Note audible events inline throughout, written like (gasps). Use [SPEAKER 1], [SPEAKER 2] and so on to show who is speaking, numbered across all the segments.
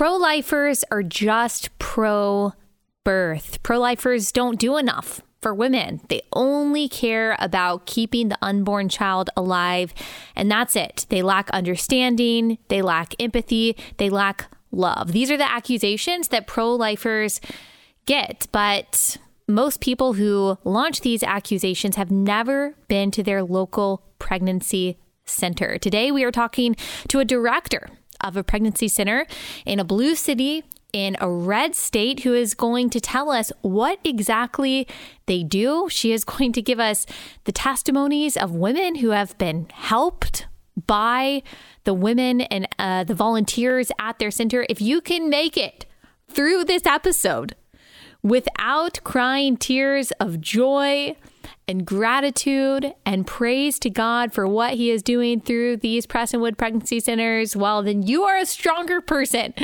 [SPEAKER 1] pro lifers are just pro birth. Pro lifers don't do enough for women. They only care about keeping the unborn child alive, and that's it. They lack understanding, they lack empathy, they lack love. These are the accusations that pro lifers get, but most people who launch these accusations have never been to their local pregnancy center. Today, we are talking to a director of a pregnancy center in a blue city in a red state who is going to tell us what exactly they do. She is (laughs) going to give us the testimonies of women who have been helped by the women and uh, the volunteers at their center. If you can make it through this episode without crying tears of joy, and gratitude and praise to God for what He is doing through these Prestonwood Pregnancy Centers, well, then you are a stronger person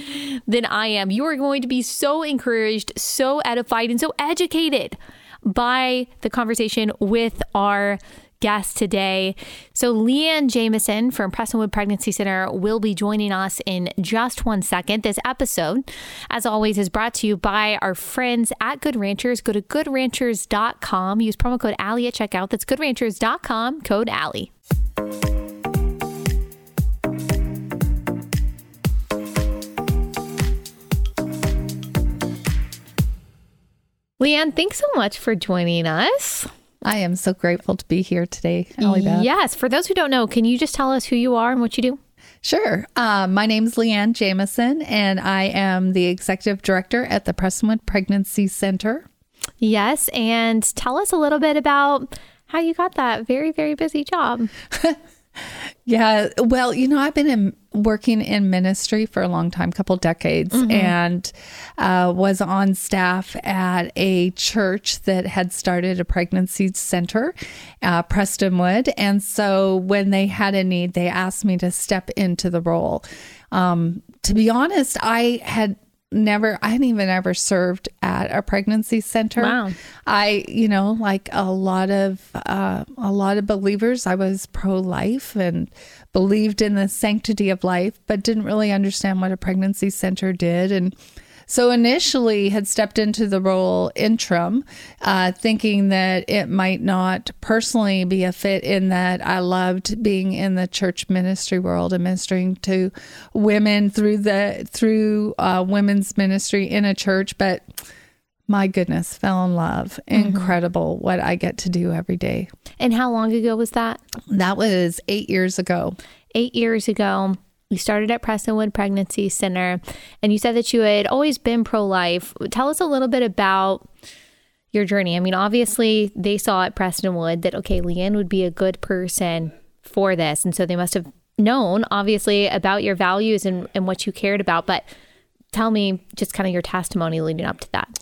[SPEAKER 1] than I am. You are going to be so encouraged, so edified, and so educated by the conversation with our guest today. So, Leanne Jamieson from Prestonwood Pregnancy Center will be joining us in just one second. This episode, as always, is brought to you by our friends at Good Ranchers. Go to goodranchers.com, use promo code Allie at checkout. That's goodranchers.com, code Allie. Leanne, thanks so much for joining us.
[SPEAKER 2] I am so grateful to be here today. Allie.
[SPEAKER 1] Yes. For those who don't know, can you just tell us who you are and what you do?
[SPEAKER 2] Sure. Uh, my name is Leanne Jamieson, and I am the executive director at the Prestonwood Pregnancy Center.
[SPEAKER 1] Yes. And tell us a little bit about how you got that very, very busy job. (laughs)
[SPEAKER 2] Yeah, well, you know, I've been in, working in ministry for a long time, couple decades, mm-hmm. and uh, was on staff at a church that had started a pregnancy center, uh, Prestonwood. And so when they had a need, they asked me to step into the role. Um, to be honest, I had never I hadn't even ever served at a pregnancy center.
[SPEAKER 1] Wow.
[SPEAKER 2] I, you know, like a lot of uh, a lot of believers, I was pro life and believed in the sanctity of life, but didn't really understand what a pregnancy center did and so initially had stepped into the role interim, uh, thinking that it might not personally be a fit in that I loved being in the church ministry world and ministering to women through the through uh, women's ministry in a church, but my goodness, fell in love. Mm-hmm. Incredible what I get to do every day.
[SPEAKER 1] And how long ago was that?
[SPEAKER 2] That was eight years ago.
[SPEAKER 1] Eight years ago. You started at Prestonwood Pregnancy Center, and you said that you had always been pro life. Tell us a little bit about your journey. I mean, obviously, they saw at Prestonwood that, okay, Leanne would be a good person for this. And so they must have known, obviously, about your values and, and what you cared about. But tell me just kind of your testimony leading up to that.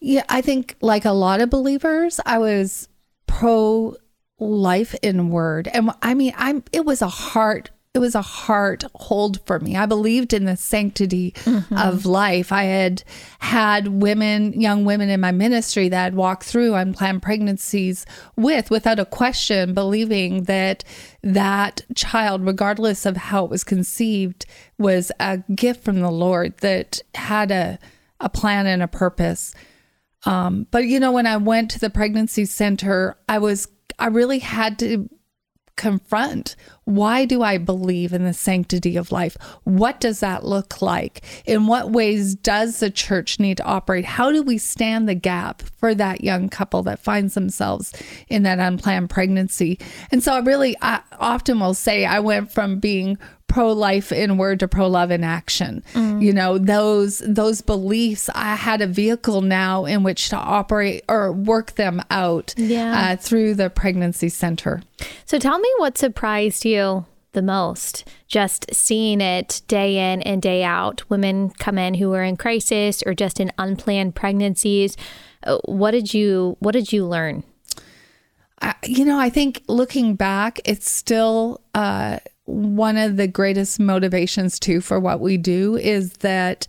[SPEAKER 2] Yeah, I think, like a lot of believers, I was pro life in word. And I mean, I'm it was a heart it was a heart hold for me. I believed in the sanctity mm-hmm. of life. I had had women, young women in my ministry that I'd walked through unplanned pregnancies with without a question, believing that that child, regardless of how it was conceived, was a gift from the Lord that had a, a plan and a purpose. Um, but you know, when I went to the pregnancy center, I was I really had to confront why do I believe in the sanctity of life? What does that look like? In what ways does the church need to operate? How do we stand the gap for that young couple that finds themselves in that unplanned pregnancy? And so I really I often will say I went from being pro life in word to pro love in action. Mm. You know, those those beliefs I had a vehicle now in which to operate or work them out yeah. uh, through the pregnancy center.
[SPEAKER 1] So tell me what surprised you the most just seeing it day in and day out women come in who are in crisis or just in unplanned pregnancies uh, what did you what did you learn
[SPEAKER 2] I, you know i think looking back it's still uh, one of the greatest motivations too for what we do is that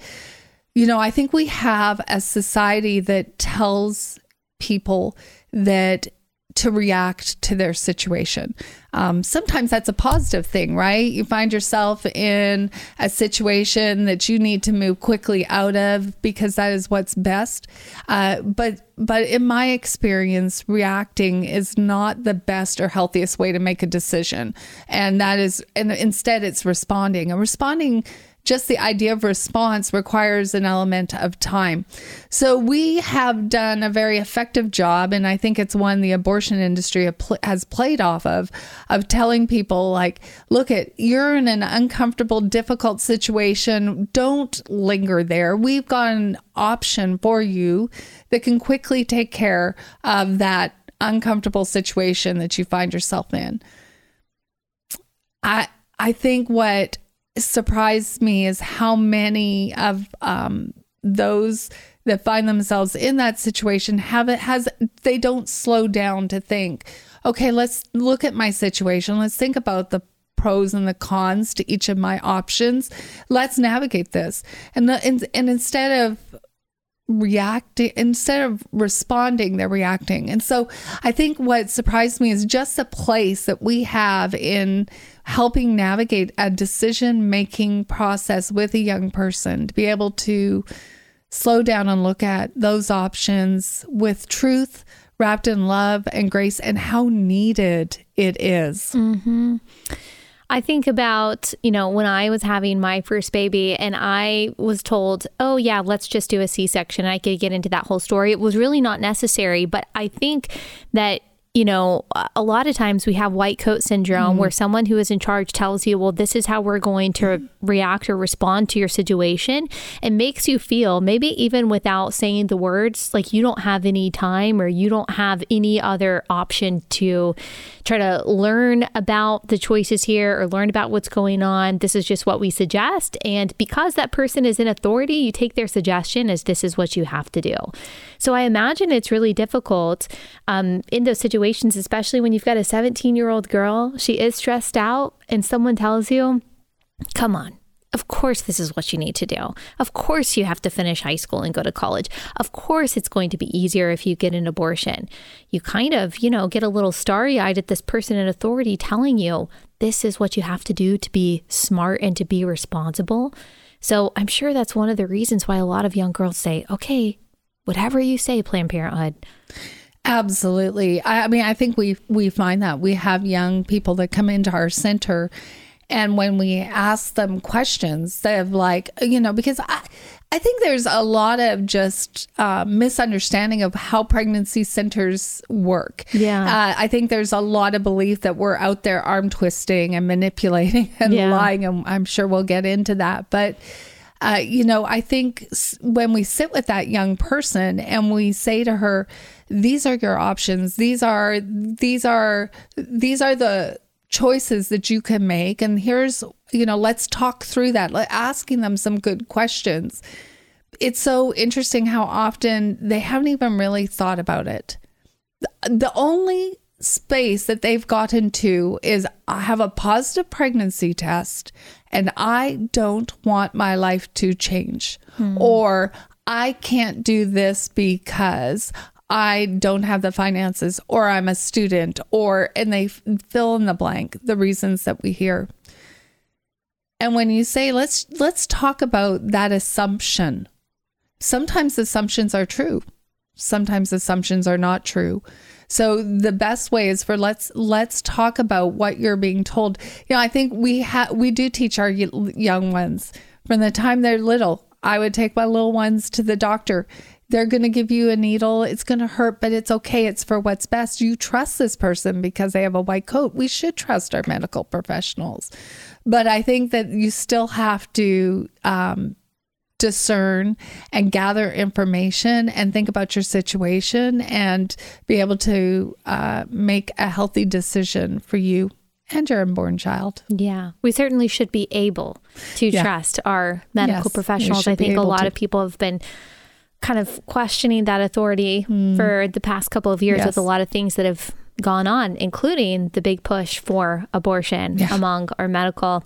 [SPEAKER 2] you know i think we have a society that tells people that to react to their situation. Um, sometimes that's a positive thing, right? You find yourself in a situation that you need to move quickly out of because that is what's best. Uh, but but in my experience, reacting is not the best or healthiest way to make a decision, and that is and instead it's responding and responding just the idea of response requires an element of time. So we have done a very effective job, and I think it's one the abortion industry has played off of, of telling people like, look at you're in an uncomfortable, difficult situation. Don't linger there. We've got an option for you that can quickly take care of that uncomfortable situation that you find yourself in. I I think what surprised me is how many of um, those that find themselves in that situation have it has they don't slow down to think okay let's look at my situation. Let's think about the pros and the cons to each of my options. Let's navigate this. And the, and, and instead of reacting instead of responding they're reacting. And so i think what surprised me is just the place that we have in helping navigate a decision making process with a young person to be able to slow down and look at those options with truth wrapped in love and grace and how needed it is.
[SPEAKER 1] Mm-hmm. I think about, you know, when I was having my first baby and I was told, oh, yeah, let's just do a C section. I could get into that whole story. It was really not necessary. But I think that you know, a lot of times we have white coat syndrome mm-hmm. where someone who is in charge tells you, well, this is how we're going to react or respond to your situation and makes you feel, maybe even without saying the words, like you don't have any time or you don't have any other option to try to learn about the choices here or learn about what's going on. This is just what we suggest. And because that person is in authority, you take their suggestion as this is what you have to do. So I imagine it's really difficult um, in those situations situations, especially when you've got a 17 year old girl, she is stressed out, and someone tells you, come on. Of course, this is what you need to do. Of course, you have to finish high school and go to college. Of course, it's going to be easier if you get an abortion. You kind of, you know, get a little starry eyed at this person in authority telling you this is what you have to do to be smart and to be responsible. So I'm sure that's one of the reasons why a lot of young girls say, okay, whatever you say, Planned Parenthood.
[SPEAKER 2] Absolutely. I, I mean, I think we we find that we have young people that come into our center, and when we ask them questions, they have like, you know, because I, I think there's a lot of just uh, misunderstanding of how pregnancy centers work.
[SPEAKER 1] Yeah.
[SPEAKER 2] Uh, I think there's a lot of belief that we're out there arm twisting and manipulating (laughs) and yeah. lying, and I'm sure we'll get into that. But uh, you know, I think when we sit with that young person and we say to her, these are your options. These are, these are, these are the choices that you can make. And here's, you know, let's talk through that, like asking them some good questions. It's so interesting how often they haven't even really thought about it. The only space that they've gotten to is I have a positive pregnancy test and I don't want my life to change. Hmm. Or I can't do this because I don't have the finances, or I'm a student, or, and they fill in the blank, the reasons that we hear. And when you say, let's, let's talk about that assumption, sometimes assumptions are true. Sometimes assumptions are not true. So the best way is for let's let's talk about what you're being told. You know, I think we have we do teach our young ones from the time they're little. I would take my little ones to the doctor. They're going to give you a needle. It's going to hurt, but it's okay. It's for what's best. You trust this person because they have a white coat. We should trust our medical professionals. But I think that you still have to um, discern and gather information and think about your situation and be able to uh, make a healthy decision for you and your unborn child.
[SPEAKER 1] Yeah, we certainly should be able to yeah. trust our medical yes, professionals. I think a lot to. of people have been kind of questioning that authority mm. for the past couple of years yes. with a lot of things that have gone on, including the big push for abortion yeah. among our medical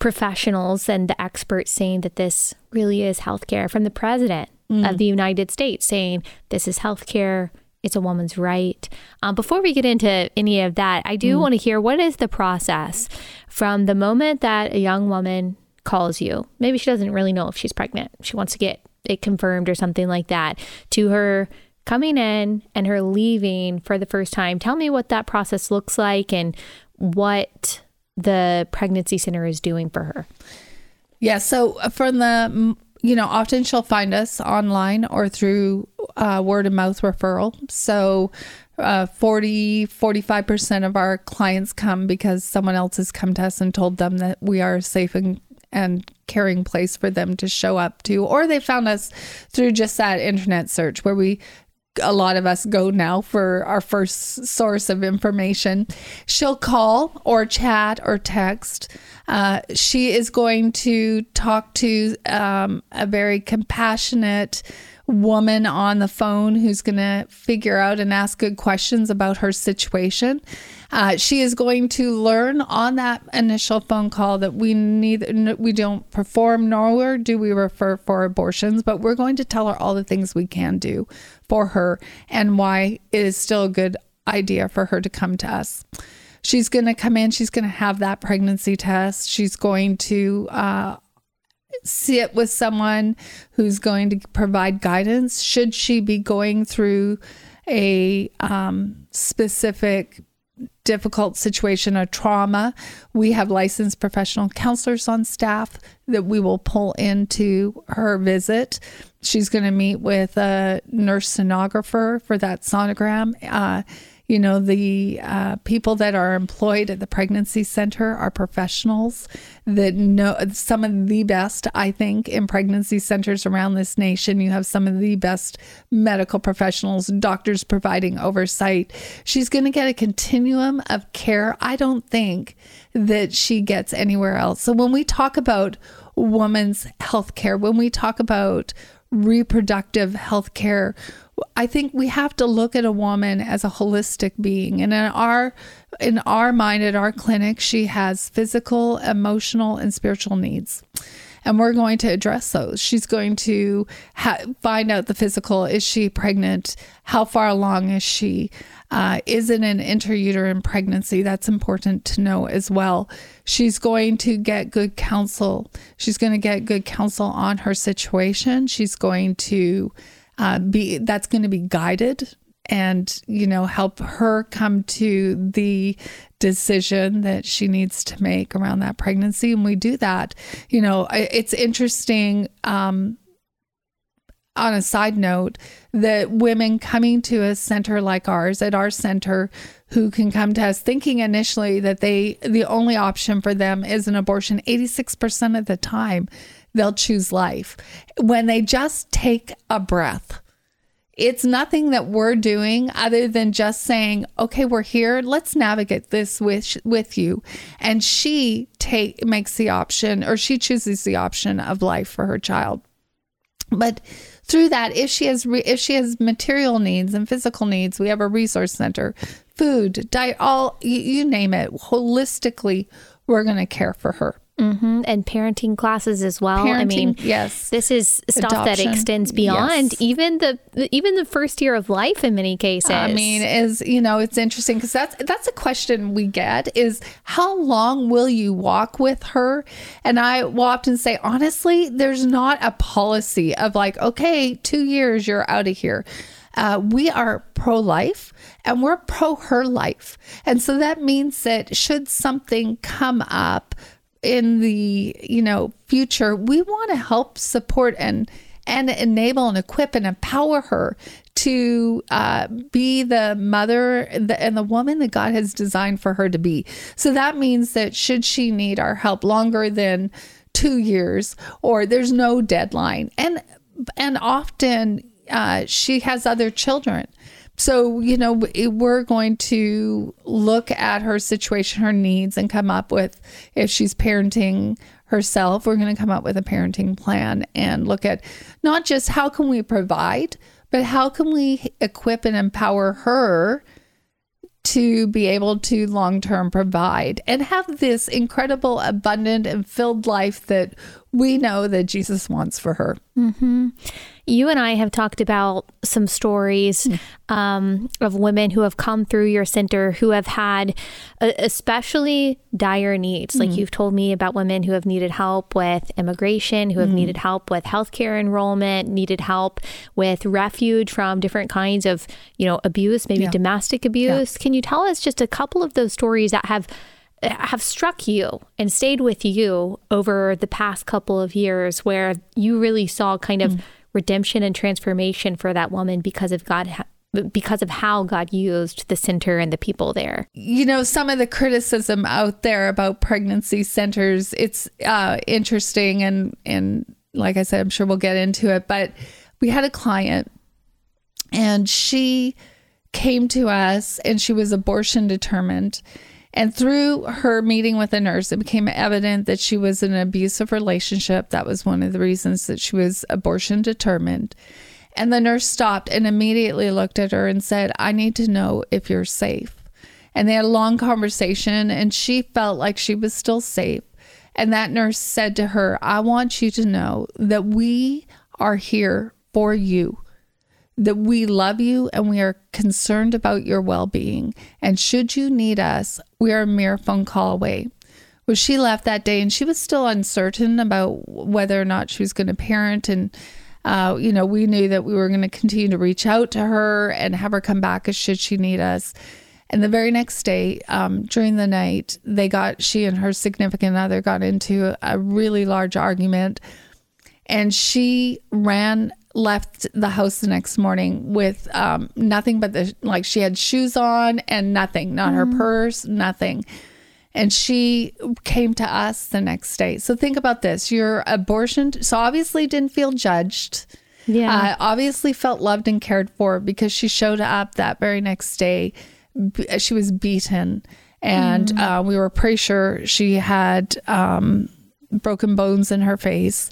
[SPEAKER 1] professionals and the experts saying that this really is healthcare from the president mm. of the United States saying this is healthcare it's a woman's right. Um, before we get into any of that, I do mm. want to hear what is the process from the moment that a young woman calls you. Maybe she doesn't really know if she's pregnant. She wants to get it confirmed or something like that to her coming in and her leaving for the first time. Tell me what that process looks like and what the pregnancy center is doing for her.
[SPEAKER 2] Yeah. So from the you know, often she'll find us online or through uh, word of mouth referral. So, uh, 40, 45% of our clients come because someone else has come to us and told them that we are safe and, and caring place for them to show up to, or they found us through just that internet search where we a lot of us go now for our first source of information. She'll call or chat or text. Uh, she is going to talk to um, a very compassionate woman on the phone who's going to figure out and ask good questions about her situation. Uh, she is going to learn on that initial phone call that we neither we don't perform nor do we refer for abortions, but we're going to tell her all the things we can do for her and why it is still a good idea for her to come to us. She's going to come in. She's going to have that pregnancy test. She's going to uh, sit with someone who's going to provide guidance. Should she be going through a um, specific difficult situation or trauma, we have licensed professional counselors on staff that we will pull into her visit. She's going to meet with a nurse sonographer for that sonogram. Uh, you know, the uh, people that are employed at the pregnancy center are professionals that know some of the best, I think, in pregnancy centers around this nation. You have some of the best medical professionals, doctors providing oversight. She's going to get a continuum of care. I don't think that she gets anywhere else. So when we talk about women's health care, when we talk about reproductive health care, I think we have to look at a woman as a holistic being. And in our in our mind at our clinic, she has physical, emotional, and spiritual needs. And we're going to address those. She's going to ha- find out the physical. Is she pregnant? How far along is she? Uh, is it an intrauterine pregnancy? That's important to know as well. She's going to get good counsel. She's going to get good counsel on her situation. She's going to uh, be that's going to be guided and you know help her come to the decision that she needs to make around that pregnancy and we do that you know it's interesting um, on a side note that women coming to a center like ours at our center who can come to us thinking initially that they the only option for them is an abortion 86% of the time they'll choose life. When they just take a breath, it's nothing that we're doing other than just saying, "Okay, we're here. Let's navigate this with with you." And she take makes the option or she chooses the option of life for her child. But through that, if she has re, if she has material needs and physical needs, we have a resource center, food, diet, all you, you name it. Holistically, we're going to care for her.
[SPEAKER 1] Mm-hmm. And parenting classes as well. Parenting, I mean,
[SPEAKER 2] yes,
[SPEAKER 1] this is stuff Adoption, that extends beyond yes. even the even the first year of life in many cases.
[SPEAKER 2] I mean, is you know, it's interesting because that's that's a question we get is how long will you walk with her? And I will often say, honestly, there's not a policy of like, okay, two years, you're out of here. Uh, we are pro life and we're pro her life. And so that means that should something come up in the you know future we want to help support and and enable and equip and empower her to uh, be the mother and the woman that God has designed for her to be. So that means that should she need our help longer than two years, or there's no deadline, and and often uh, she has other children. So, you know, we're going to look at her situation, her needs, and come up with if she's parenting herself, we're going to come up with a parenting plan and look at not just how can we provide, but how can we equip and empower her to be able to long term provide and have this incredible, abundant, and filled life that we know that Jesus wants for her. Mm-hmm.
[SPEAKER 1] You and I have talked about some stories um, of women who have come through your center who have had uh, especially dire needs. Like you've told me about women who have needed help with immigration, who have needed help with healthcare enrollment, needed help with refuge from different kinds of, you know, abuse, maybe
[SPEAKER 2] Yeah.
[SPEAKER 1] domestic abuse. Can you tell us just a couple of those stories that have have struck you and stayed with you over the past couple of years where you really saw kind of redemption and transformation for that woman because of God because of how God used the center and the people there.
[SPEAKER 2] you know some of the criticism out there about pregnancy centers it's uh, interesting and and like i said i'm sure we'll get into it but we had a client and she came to us and she was abortion determined and through her meeting with a nurse it became evident that she was in an abusive relationship that was one of the reasons that she was abortion determined and the nurse stopped and immediately looked at her and said, I need to know if you're safe. And they had a long conversation, and she felt like she was still safe. And that nurse said to her, I want you to know that we are here for you, that we love you and we are concerned about your well being. And should you need us, we are a mere phone call away. Well, she left that day and she was still uncertain about whether or not she was going to parent. And, uh, you know, we knew that we were going to continue to reach out to her and have her come back should she need us. And the very next day, um, during the night, they got, she and her significant other got into a really large argument. And she ran, left the house the next morning with um, nothing but the, like she had shoes on and nothing, not her purse, nothing. And she came to us the next day. So think about this your abortion, so obviously didn't feel judged.
[SPEAKER 1] Yeah.
[SPEAKER 2] Uh, obviously felt loved and cared for because she showed up that very next day. She was beaten, and uh, we were pretty sure she had um, broken bones in her face.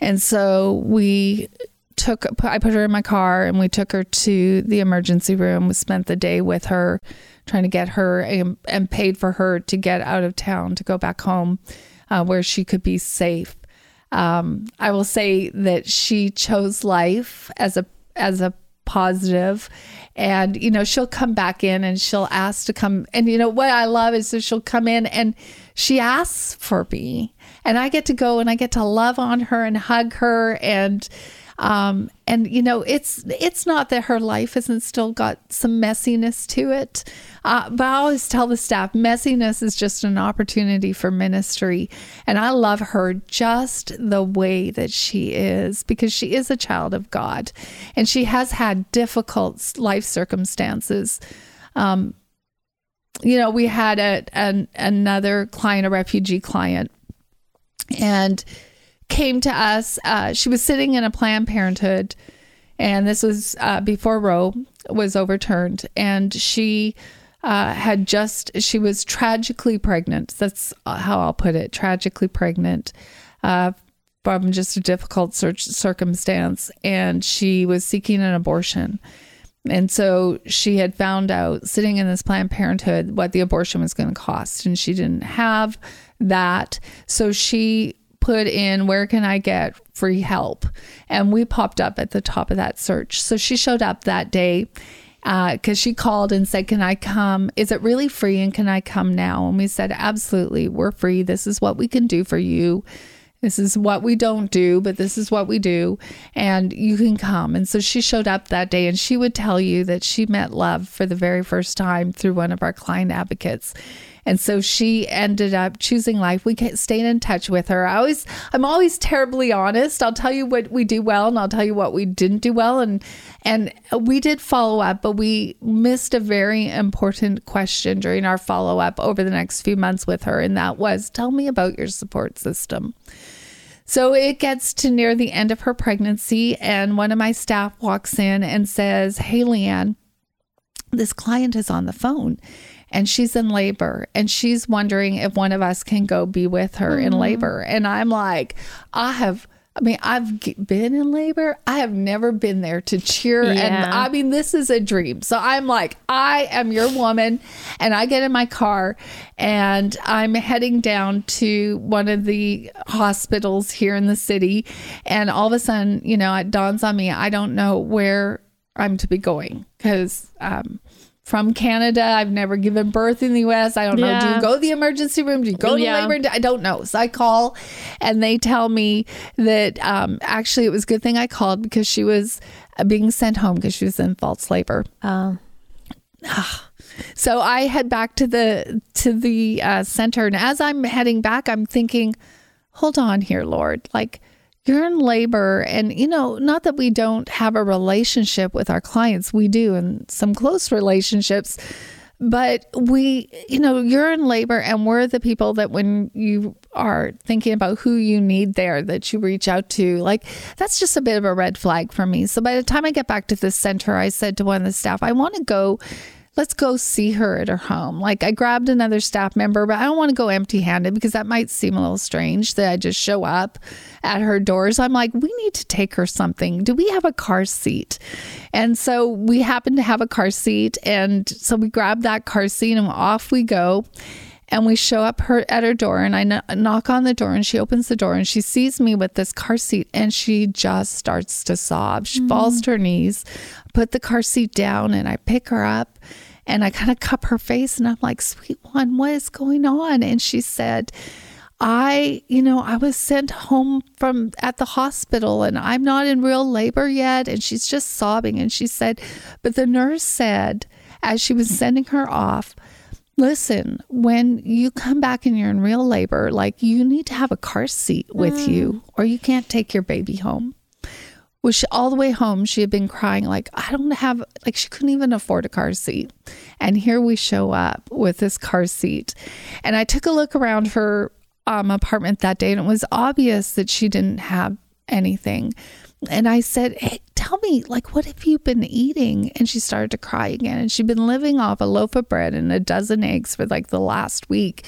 [SPEAKER 2] And so we took, I put her in my car and we took her to the emergency room. We spent the day with her, trying to get her and, and paid for her to get out of town to go back home uh, where she could be safe um, I will say that she chose life as a as a positive, and you know she'll come back in and she'll ask to come. And you know what I love is that she'll come in and she asks for me, and I get to go and I get to love on her and hug her and. Um, and you know, it's it's not that her life hasn't still got some messiness to it, uh, but I always tell the staff messiness is just an opportunity for ministry, and I love her just the way that she is because she is a child of God, and she has had difficult life circumstances. Um, you know, we had a, an another client, a refugee client, and came to us. Uh, she was sitting in a Planned Parenthood, and this was uh, before Roe was overturned. And she uh, had just, she was tragically pregnant. That's how I'll put it tragically pregnant uh, from just a difficult cir- circumstance. And she was seeking an abortion. And so she had found out sitting in this Planned Parenthood what the abortion was going to cost, and she didn't have that. So she put in where can I get free help? And we popped up at the top of that search. So she showed up that day uh, because she called and said, Can I come? Is it really free? And can I come now? And we said, Absolutely, we're free. This is what we can do for you. This is what we don't do, but this is what we do. And you can come. And so she showed up that day and she would tell you that she met love for the very first time through one of our client advocates. And so she ended up choosing life. We stayed in touch with her. I always, I'm always terribly honest. I'll tell you what we do well, and I'll tell you what we didn't do well. And and we did follow up, but we missed a very important question during our follow up over the next few months with her, and that was, "Tell me about your support system." So it gets to near the end of her pregnancy, and one of my staff walks in and says, Hey, Leanne, this client is on the phone and she's in labor and she's wondering if one of us can go be with her in labor. And I'm like, I have I mean, I've been in labor. I have never been there to cheer. And I mean, this is a dream. So I'm like, I am your woman. And I get in my car and I'm heading down to one of the hospitals here in the city. And all of a sudden, you know, it dawns on me, I don't know where I'm to be going because, um, from Canada, I've never given birth in the US. I don't know. Do you go to the emergency room? Do you go to
[SPEAKER 1] Yeah.
[SPEAKER 2] labor? I don't know. So I call and they tell me that um, actually it was a good thing I called because she was uh, being sent home because she was in false labor.
[SPEAKER 1] Oh, (sighs)
[SPEAKER 2] So I head back to the to the uh, center, and as I'm heading back, I'm thinking, "Hold on here, Lord. Like you're in labor, and you know, not that we don't have a relationship with our clients, we do, and some close relationships." But we, you know, you're in labor, and we're the people that when you are thinking about who you need there, that you reach out to. Like, that's just a bit of a red flag for me. So by the time I get back to the center, I said to one of the staff, I want to go let's go see her at her home. Like I grabbed another staff member, but I don't want to go empty handed because that might seem a little strange that I just show up at her doors. I'm like, we need to take her something. Do we have a car seat? And so we happen to have a car seat. And so we grab that car seat and off we go. And we show up her at her door, and I knock on the door, and she opens the door, and she sees me with this car seat, and she just starts to sob. She falls mm. to her knees, put the car seat down, and I pick her up, and I kind of cup her face, and I'm like, "Sweet one, what is going on?" And she said, I, you know, I was sent home from at the hospital and I'm not in real labor yet. And she's just sobbing. And she said, but the nurse said, as she was sending her off, listen, when you come back and you're in real labor, like you need to have a car seat with you mm. or you can't take your baby home. Well, she, all the way home, she had been crying, like, I don't have, like, she couldn't even afford a car seat. And here we show up with this car seat. And I took a look around her um, apartment that day, and it was obvious that she didn't have anything. And I said, Hey, tell me, like, what have you been eating? And she started to cry again. And she'd been living off a loaf of bread and a dozen eggs for like the last week.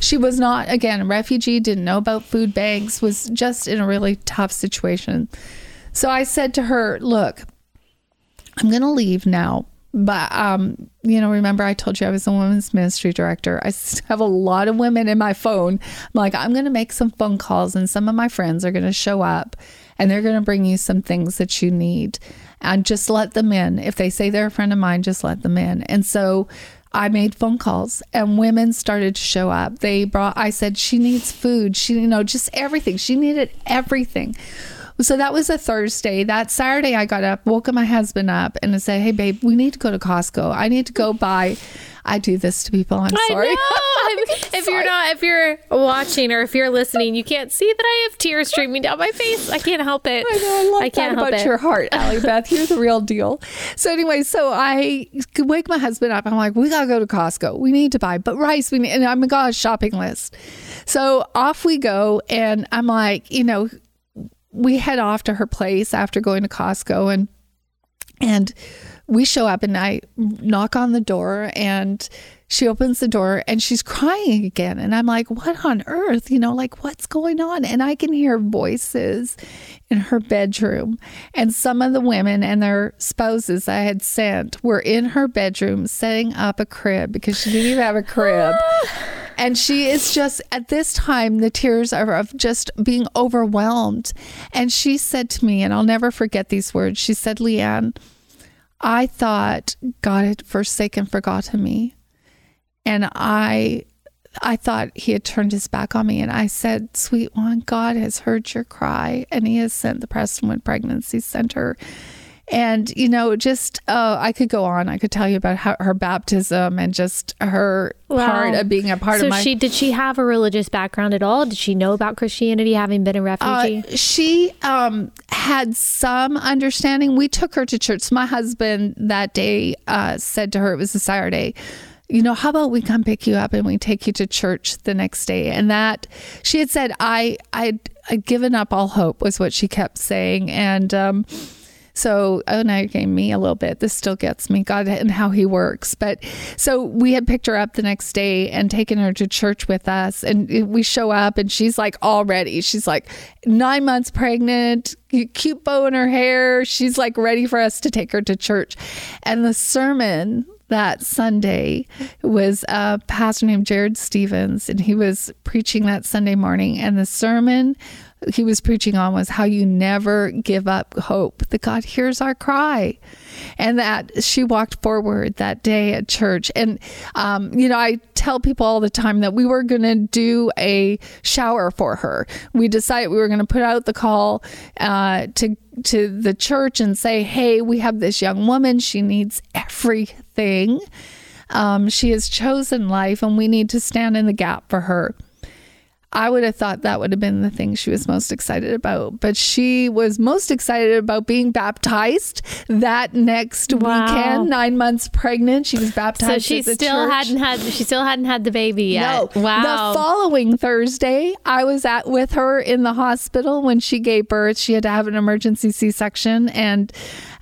[SPEAKER 2] She was not, again, a refugee, didn't know about food banks, was just in a really tough situation. So I said to her, Look, I'm going to leave now. But, um, you know, remember I told you I was a women's ministry director. I (laughs) have a lot of women in my phone. I'm like, I'm going to make some phone calls, and some of my friends are going to show up and they're going to bring you some things that you need. And just let them in. If they say they're a friend of mine, just let them in. And so I made phone calls and women started to show up. They brought, I said, she needs food. She, you know, just everything. She needed everything. So that was a Thursday. That Saturday, I got up, woke my husband up, and I said, "Hey, babe, we need to go to Costco. I need to go buy." (laughs) I do this to people. I'm sorry.
[SPEAKER 1] I know. (laughs) if you're not, if you're watching or if you're listening, you can't see that I have tears streaming down my face. I can't help it.
[SPEAKER 2] I know. I love
[SPEAKER 1] can't
[SPEAKER 2] that
[SPEAKER 1] help
[SPEAKER 2] about
[SPEAKER 1] it.
[SPEAKER 2] your heart, (laughs) Allie Beth. You're the real deal. So anyway, so I wake my husband up. I'm like, we gotta go to Costco. We need to buy, but rice. We need, and I'm got a shopping list. So off we go, and I'm like, you know, we head off to her place after going to Costco, and and we show up, and I knock on the door, and she opens the door and she's crying again. And I'm like, what on earth? You know, like what's going on? And I can hear voices in her bedroom. And some of the women and their spouses I had sent were in her bedroom setting up a crib because she didn't even have a crib. (gasps) (laughs) And she is just at this time, the tears are of just being overwhelmed. And she said to me, and I'll never forget these words. She said, Leanne, I thought God had forsaken, forgotten me. And I I thought he had turned his back on me. And I said, Sweet one, God has heard your cry and he has sent the Prestonwood Pregnancy Center. And, you know, just, uh, I could go on. I could tell you about how, her baptism and just her part of being a part
[SPEAKER 1] so
[SPEAKER 2] of my.
[SPEAKER 1] she did she have a religious background at all? Did she know about Christianity having been a refugee?
[SPEAKER 2] Uh, she um, had some understanding. We took her to church. My husband that day uh, said to her, it was a Saturday, you know, how about we come pick you up and we take you to church the next day? And that she had said, I, I'd, I'd given up all hope, was what she kept saying. And, um, So, oh, you're getting me a little bit. This still gets me, God, and how He works. But so we had picked her up the next day and taken her to church with us. And we show up, and she's like all ready. She's like nine months pregnant, cute bow in her hair. She's like ready for us to take her to church. And the sermon that Sunday was a pastor named Jared Stevens, and he was preaching that Sunday morning. And the sermon he was preaching on was how you never give up hope, that God hears our cry. And that she walked forward that day at church. And, um, you know, I tell people all the time that we were going to do a shower for her. We decided we were going to put out the call uh, to to the church and say, "Hey, we have this young woman. She needs everything. Um, she has chosen life, and we need to stand in the gap for her." I would have thought that would have been the thing she was most excited about. But she was most excited about being baptized that next wow. weekend, nine months pregnant. She was baptized.
[SPEAKER 1] So she still
[SPEAKER 2] church.
[SPEAKER 1] hadn't had she still hadn't had the baby yet.
[SPEAKER 2] No. Wow. The following Thursday, I was at with her in the hospital when she gave birth. She had to have an emergency C section and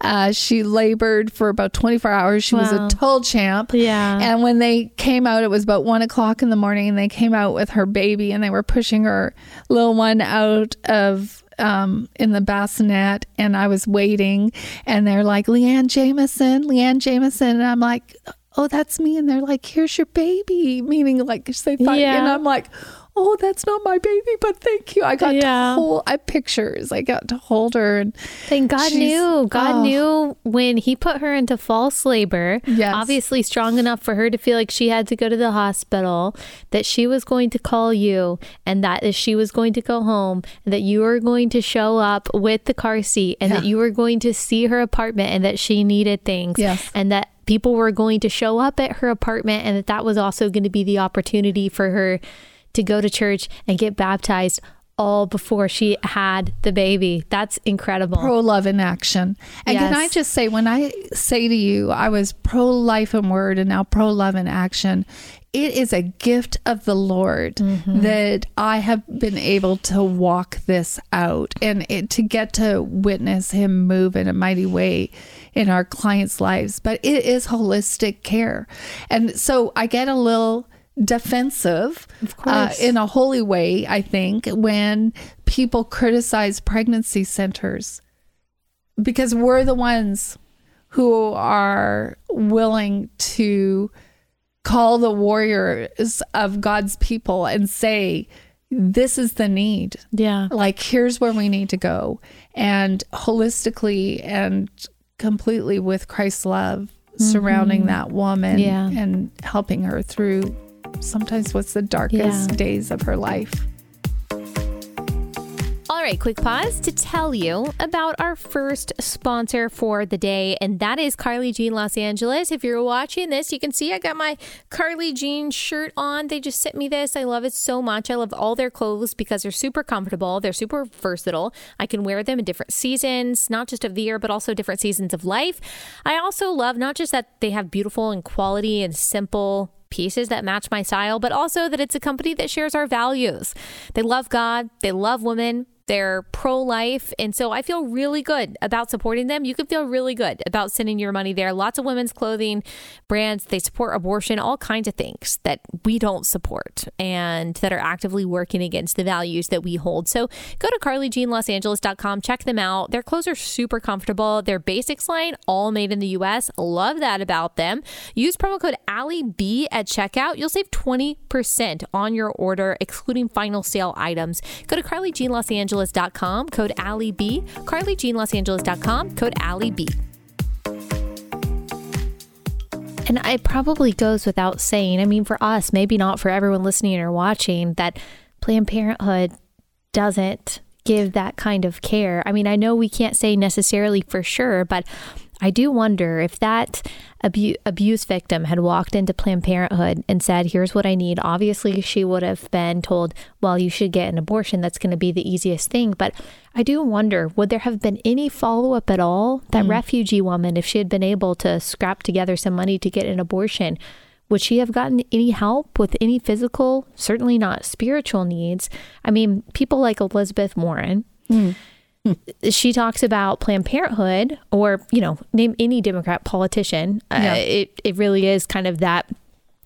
[SPEAKER 2] uh, she labored for about 24 hours. She wow. was a total champ.
[SPEAKER 1] Yeah.
[SPEAKER 2] And when they came out, it was about one o'clock in the morning, and they came out with her baby, and they were pushing her little one out of um, in the bassinet and I was waiting and they're like, Leanne Jamieson, Leanne Jamieson. And I'm like, oh, that's me. And they're like, here's your baby, meaning like they thought, yeah. and I'm like, oh, that's not my baby, but thank you. I got yeah. to hold, I pictures. I got to hold her. And,
[SPEAKER 1] and God knew, God oh. knew when he put her into false labor, yes. obviously strong enough for her to feel like she had to go to the hospital, that she was going to call you and that she was going to go home, and that you were going to show up with the car seat and yeah. that you were going to see her apartment and that she needed things.
[SPEAKER 2] Yes.
[SPEAKER 1] And that people were going to show up at her apartment and that that was also going to be the opportunity for her to go to church and get baptized all before she had the baby. That's incredible.
[SPEAKER 2] Pro love in action. And yes. can I just say, when I say to you, I was pro life in word and now pro love in action, it is a gift of the Lord mm-hmm. that I have been able to walk this out and it, to get to witness Him move in a mighty way in our clients' lives. But it is holistic care. And so I get a little defensive uh, in a holy way, I think, when people criticize pregnancy centers because we're the ones who are willing to call the warriors of God's people and say, this is the need.
[SPEAKER 1] Yeah.
[SPEAKER 2] Like, here's where we need to go. And holistically and completely with Christ's love mm-hmm. surrounding that woman
[SPEAKER 1] yeah.
[SPEAKER 2] and helping her through sometimes what's the darkest yeah. days of her life.
[SPEAKER 1] All right, quick pause to tell you about our first sponsor for the day, and that is Carly Jean Los Angeles. If you're watching this, you can see I got my Carly Jean shirt on. They just sent me this. I love it so much. I love all their clothes because they're super comfortable, they're super versatile. I can wear them in different seasons, not just of the year, but also different seasons of life. I also love not just that they have beautiful and quality and simple pieces that match my style, but also that it's a company that shares our values. They love God, they love women, they're pro life. And so I feel really good about supporting them. You can feel really good about sending your money there. Lots of women's clothing brands, they support abortion, all kinds of things that we don't support and that are actively working against the values that we hold. So go to carlyjeanlosangeles.com, check them out. Their clothes are super comfortable. Their basics line, all made in the US. Love that about them. Use promo code AllieB at checkout. You'll save 20% on your order, excluding final sale items. Go to carlyjeanlosangeles.com LosAngeles.com, code AllieB. CarlyJeanLosAngeles.com, code AllieB. And it probably goes without saying, I mean, for us, maybe not for everyone listening or watching, that Planned Parenthood doesn't give that kind of care. I mean, I know we can't say necessarily for sure, but I do wonder if that abu- abuse victim had walked into Planned Parenthood and said, Here's what I need. Obviously, she would have been told, Well, you should get an abortion. That's going to be the easiest thing. But I do wonder, would there have been any follow up at all? That mm. refugee woman, if she had been able to scrap together some money to get an abortion, would she have gotten any help with any physical, certainly not spiritual needs? I mean, people like Elizabeth Warren. Mm she talks about Planned Parenthood, or you know, name any Democrat politician. Yeah. Uh, it it really is kind of that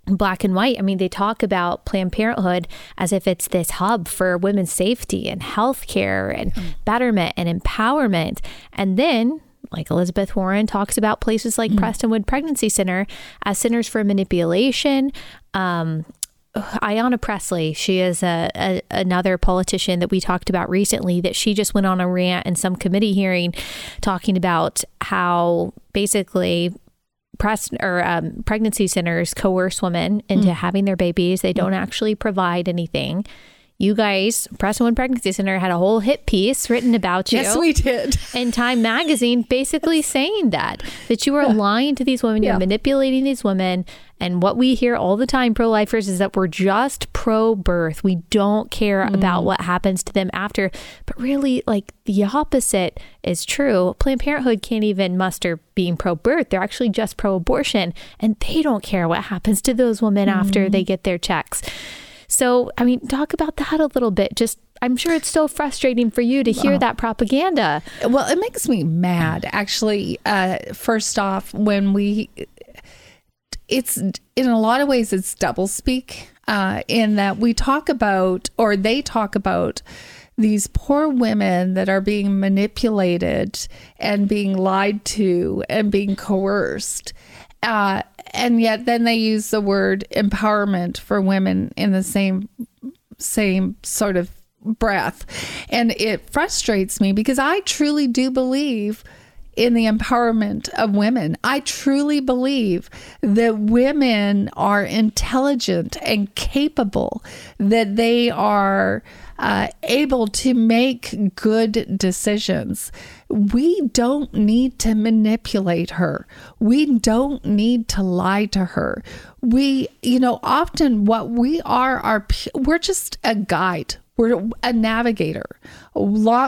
[SPEAKER 1] black and white. I mean, they talk about Planned Parenthood as if it's this hub for women's safety and healthcare and mm. betterment and empowerment. And then, like Elizabeth Warren talks about places like mm. Prestonwood Pregnancy Center as centers for manipulation. Um, Ayanna Pressley, she is a, a, another politician that we talked about recently that she just went on a rant in some committee hearing talking about how basically press or um, pregnancy centers coerce women into mm. having their babies. They don't mm. actually provide anything. You guys, Prestonwood Pregnancy Center had a whole hit piece written about you.
[SPEAKER 2] Yes, we did.
[SPEAKER 1] In Time Magazine, basically saying that that you are yeah. lying to these women, you're manipulating these women, and what we hear all the time, pro lifers, is that we're just pro birth. We don't care mm. about what happens to them after. But really, like the opposite is true. Planned Parenthood can't even muster being pro birth. They're actually just pro abortion. And they don't care what happens to those women mm. after they get their checks. So, I mean, talk about that a little bit. Just I'm sure it's so frustrating for you to hear that propaganda.
[SPEAKER 2] Well, it makes me mad, actually. Uh, first off, when we it's in a lot of ways it's doublespeak uh, in that we talk about or they talk about these poor women that are being manipulated and being lied to and being coerced. Uh, and yet then they use the word empowerment for women in the same same sort of breath. And it frustrates me because I truly do believe in the empowerment of women. I truly believe that women are intelligent and capable, that they are uh, able to make good decisions. We don't need to manipulate her. We don't need to lie to her. We, you know, often what we are, are we're just a guide. We're a navigator,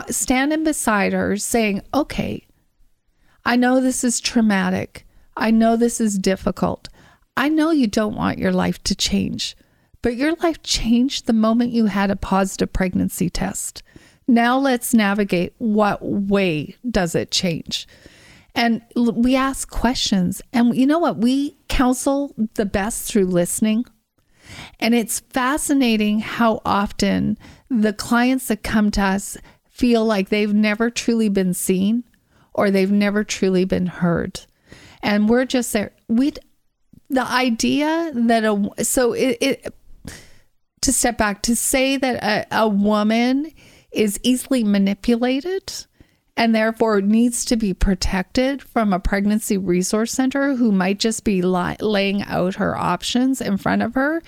[SPEAKER 2] standing beside her saying, okay, I know this is traumatic. I know this is difficult. I know you don't want your life to change, but your life changed the moment you had a positive pregnancy test. Now let's navigate what way does it change? And we ask questions. And you know what? We counsel the best through listening. And it's fascinating how often the clients that come to us feel like they've never truly been seen or they've never truly been heard. And we're just there. We, the idea that a, so it, it to step back, to say that a, a woman is easily manipulated and therefore needs to be protected from a pregnancy resource center who might just be laying out her options in front of her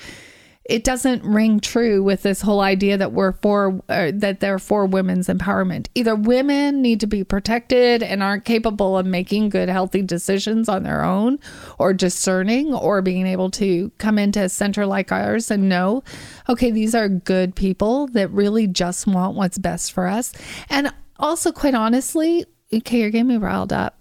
[SPEAKER 2] it doesn't ring true with this whole idea that we're for uh, that they're for women's empowerment. Either women need to be protected and aren't capable of making good healthy decisions on their own or discerning or being able to come into a center like ours and know, okay, these are good people that really just want what's best for us. And also quite honestly, okay, you're getting me riled up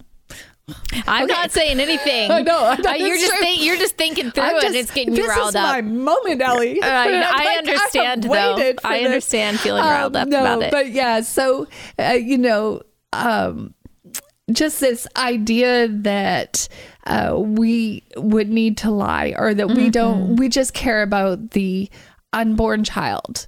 [SPEAKER 1] I'm okay. not saying anything. (laughs) I know. Uh, you're just think, you're just thinking through just, it, and it's getting you riled up.
[SPEAKER 2] This is my moment,
[SPEAKER 1] Allie. (laughs) I, I like, understand I though. I understand this. feeling riled um, up
[SPEAKER 2] no,
[SPEAKER 1] about it.
[SPEAKER 2] But yeah, so uh, you know, um, just this idea that uh, we would need to lie, or that mm-hmm. we don't, we just care about the unborn child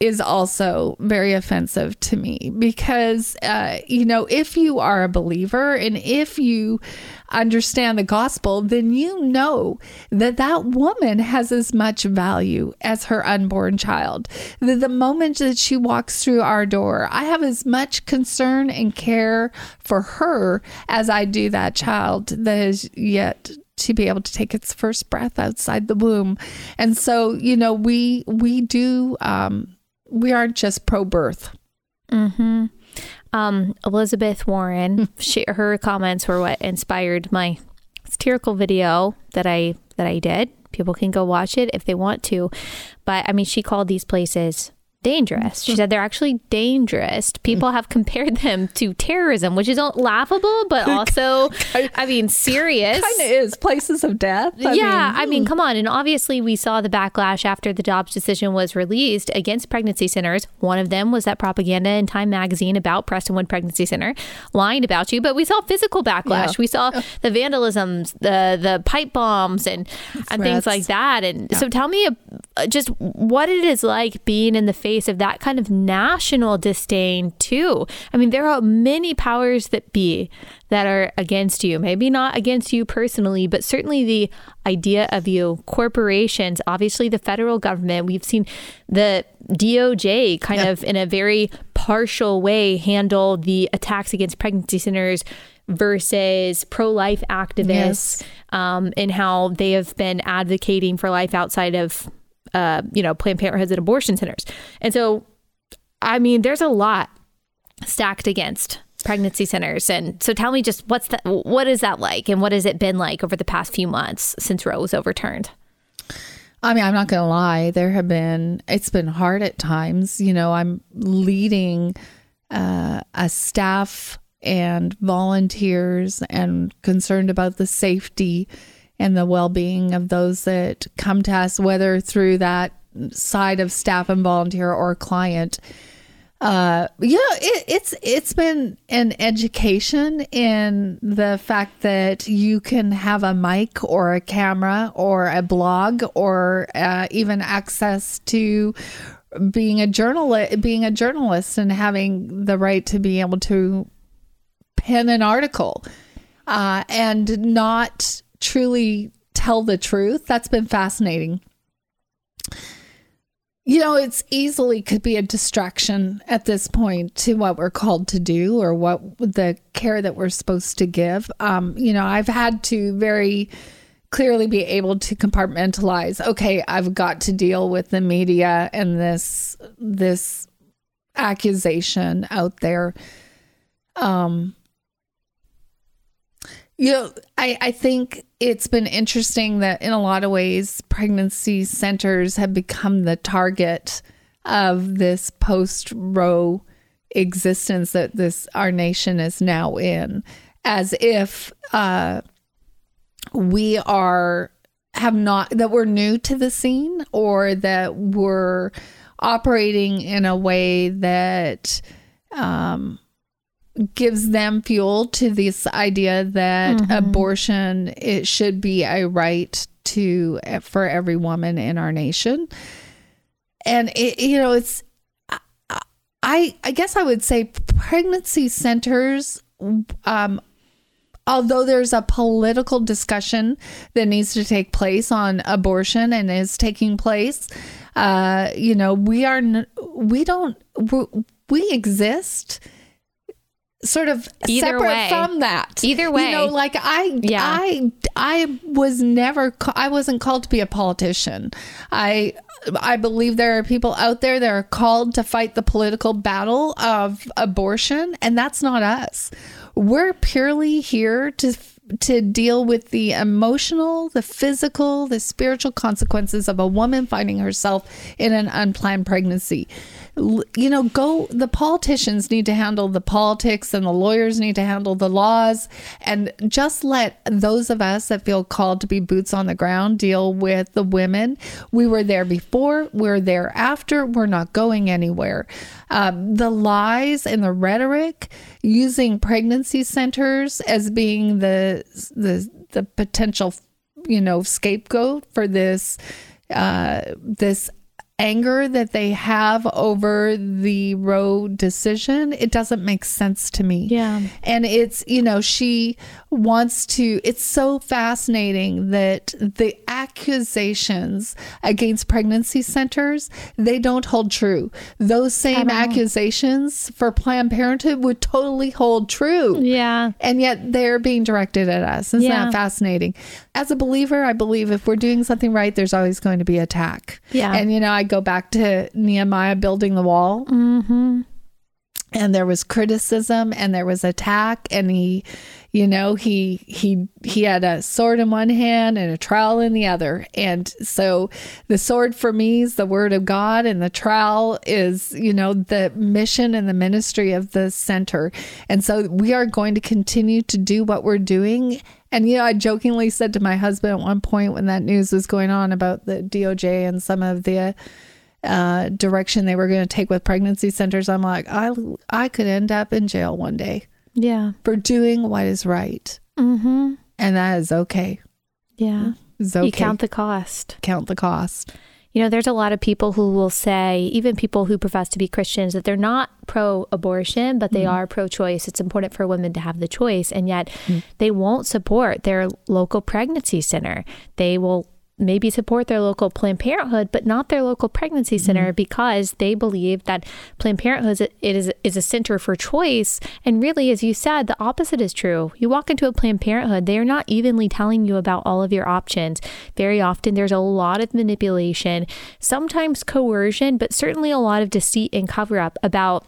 [SPEAKER 2] is also very offensive to me because, uh, you know, if you are a believer and if you understand the gospel, then you know that that woman has as much value as her unborn child. That the moment that she walks through our door, I have as much concern and care for her as I do that child that is yet to be able to take its first breath outside the womb. And so, you know, we we do um we aren't just pro birth.
[SPEAKER 1] Mm-hmm. Um, Elizabeth Warren, (laughs) she, her comments were what inspired my satirical video that I that I did. People can go watch it if they want to, but I mean, she called these places dangerous. She said they're actually dangerous. People have compared them to terrorism, which is laughable, but (laughs) also, I mean, serious.
[SPEAKER 2] Kind of is places of death.
[SPEAKER 1] I yeah, mean, I mean, come on. And obviously, we saw the backlash after the Dobbs decision was released against pregnancy centers. One of them was that propaganda in Time magazine about Prestonwood Pregnancy Center lying about you. But we saw physical backlash. Yeah. We saw the vandalisms, the the pipe bombs, and and things like that. And yeah. so, tell me uh, just what it is like being in the face face of that kind of national disdain, too. I mean, there are many powers that be that are against you. Maybe not against you personally, but certainly the idea of you. Corporations, obviously the federal government. We've seen the DOJ kind of in a very partial way handle the attacks against pregnancy centers versus pro life activists yes. um, and how they have been advocating for life outside of uh, you know, Planned Parenthoods and abortion centers. And so, I mean, there's a lot stacked against pregnancy centers. And so tell me just what's that, what is that like? And what has it been like over the past few months since Roe was overturned?
[SPEAKER 2] I mean, I'm not going to lie. There have been, it's been hard at times. You know, I'm leading uh, a staff and volunteers and concerned about the safety and the well being of those that come to us, whether through that side of staff and volunteer or client. Uh, know, it, it's it's been an education in the fact that you can have a mic or a camera or a blog or uh, even access to being a journalist, being a journalist, and having the right to be able to pen an article uh, and not truly tell the truth. That's been fascinating. You know, it's easily could be a distraction at this point to what we're called to do or what the care that we're supposed to give. Um, you know, I've had to very clearly be able to compartmentalize. Okay, I've got to deal with the media and this this accusation out there. Um, you know, I, I think it's been interesting that in a lot of ways, pregnancy centers have become the target of this post Roe existence that this our nation is now in, as if uh, we are have not that we're new to the scene or that we're operating in a way that um, gives them fuel to this idea that mm-hmm. abortion it should be a right to for every woman in our nation and it, you know it's i i guess i would say pregnancy centers um although there's a political discussion that needs to take place on abortion and is taking place uh you know we are we don't we exist sort of either separate way. from that.
[SPEAKER 1] Either way,
[SPEAKER 2] you know, like I, yeah. I, I was never, I wasn't called to be a politician. I, I believe there are people out there that are called to fight the political battle of abortion, and that's not us. We're purely here to to deal with the emotional, the physical, the spiritual consequences of a woman finding herself in an unplanned pregnancy. You know, go, the politicians need to handle the politics and the lawyers need to handle the laws. And just let those of us that feel called to be boots on the ground deal with the women. We were there before, we're there after, we're not going anywhere. Um, the lies and the rhetoric using pregnancy centers as being the the the potential you know scapegoat for this uh, this anger that they have over the Roe decision, it doesn't make sense to me.
[SPEAKER 1] Yeah.
[SPEAKER 2] And it's, you know, she wants to, it's so fascinating that the accusations against pregnancy centers, they don't hold true. Those same accusations for Planned Parenthood would totally hold true.
[SPEAKER 1] Yeah.
[SPEAKER 2] And yet they're being directed at us. Isn't yeah. that fascinating? As a believer, I believe if we're doing something right, there's always going to be attack.
[SPEAKER 1] Yeah.
[SPEAKER 2] And, you know, I go back to Nehemiah building the wall.
[SPEAKER 1] Mm-hmm.
[SPEAKER 2] And there was criticism and there was attack and he you know he he he had a sword in one hand and a trowel in the other. And so the sword for me is the word of god and the trowel is you know the mission and the ministry of the center. And so we are going to continue to do what we're doing. And you know i jokingly said to my husband at one point when that news was going on about the doj and some of the uh, direction they were going to take with pregnancy centers, I'm like, I I could end up in jail one day
[SPEAKER 1] Yeah.
[SPEAKER 2] for doing what is right,
[SPEAKER 1] Mm-hmm.
[SPEAKER 2] and that is okay.
[SPEAKER 1] Yeah.
[SPEAKER 2] It's okay.
[SPEAKER 1] You count the cost.
[SPEAKER 2] count the cost.
[SPEAKER 1] You know, there's a lot of people who will say, even people who profess to be Christians, that they're not pro abortion, but they are pro choice. It's important for women to have the choice. And yet they won't support their local pregnancy center. They will maybe support their local Planned Parenthood, but not their local pregnancy mm-hmm. center because they believe that Planned Parenthood is, it is, is a center for choice. And really, as you said, the opposite is true. You walk into a Planned Parenthood, they are not evenly telling you about all of your options. Very often, there's a lot of manipulation, sometimes coercion, but certainly a lot of deceit and cover up about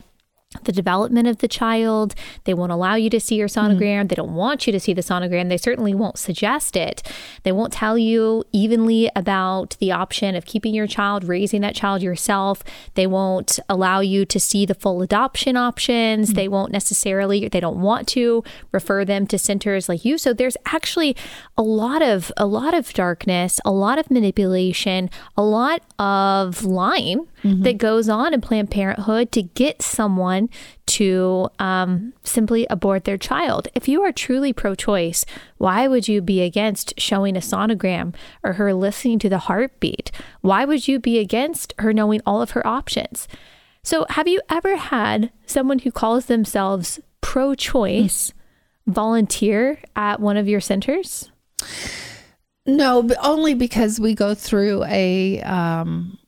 [SPEAKER 1] the development of the child. They won't allow you to see your sonogram. Mm-hmm. They don't want you to see the sonogram. They certainly won't suggest it. They won't tell you evenly about the option of keeping your child, raising that child yourself. They won't allow you to see the full adoption options. Mm-hmm. They won't necessarily, they don't want to refer them to centers like you. So there's actually a lot of a lot of darkness, a lot of manipulation, a lot of lying that goes on in Planned Parenthood to get someone to um, simply abort their child. If you are truly pro choice, why would you be against showing a sonogram or her listening to the heartbeat? Why would you be against her knowing all of her options? So, have you ever had someone who calls themselves pro choice volunteer at one of your centers?
[SPEAKER 2] No, but only because we go through a um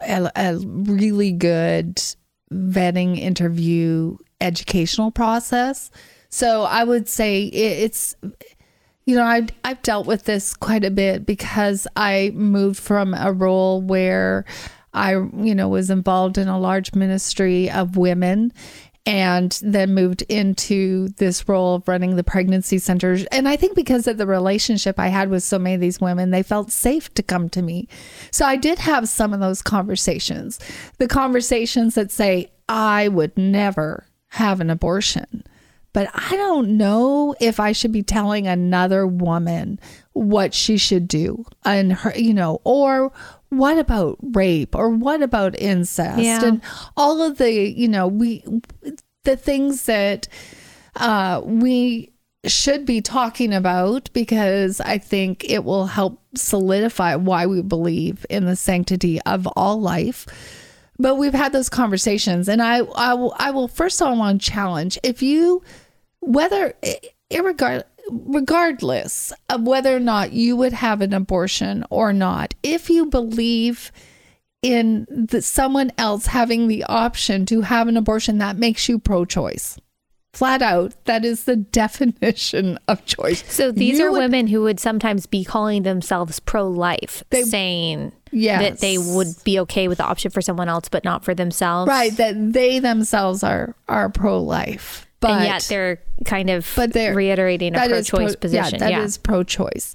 [SPEAKER 2] a, a really good vetting interview educational process. So I would say it, it's you know, I I've dealt with this quite a bit because I moved from a role where I, you know, was involved in a large ministry of women and then moved into this role of running the pregnancy centers. And I think because of the relationship I had with so many of these women, they felt safe to come to me. So I did have some of those conversations. The conversations that say, I would never have an abortion. But I don't know if I should be telling another woman what she should do and her, you know, or what about rape or what about incest
[SPEAKER 1] Yeah.
[SPEAKER 2] and all of the, you know, we, the things that uh, we should be talking about because I think it will help solidify why we believe in the sanctity of all life. But we've had those conversations, and I, I will, I will first of all want to challenge if you, whether irregard, regardless of whether or not you would have an abortion or not, if you believe in the, someone else having the option to have an abortion, that makes you pro-choice. Flat out, that is the (laughs) definition of choice.
[SPEAKER 1] So these
[SPEAKER 2] You
[SPEAKER 1] are
[SPEAKER 2] would-
[SPEAKER 1] women who would sometimes be calling themselves pro life, saying
[SPEAKER 2] Yes.
[SPEAKER 1] that they would be okay with the option for someone else, but not for themselves.
[SPEAKER 2] right that they themselves are are pro-life, but
[SPEAKER 1] and yet they're kind of
[SPEAKER 2] but they're
[SPEAKER 1] reiterating a
[SPEAKER 2] pro-choice
[SPEAKER 1] pro- position.
[SPEAKER 2] Yeah, that is pro-choice.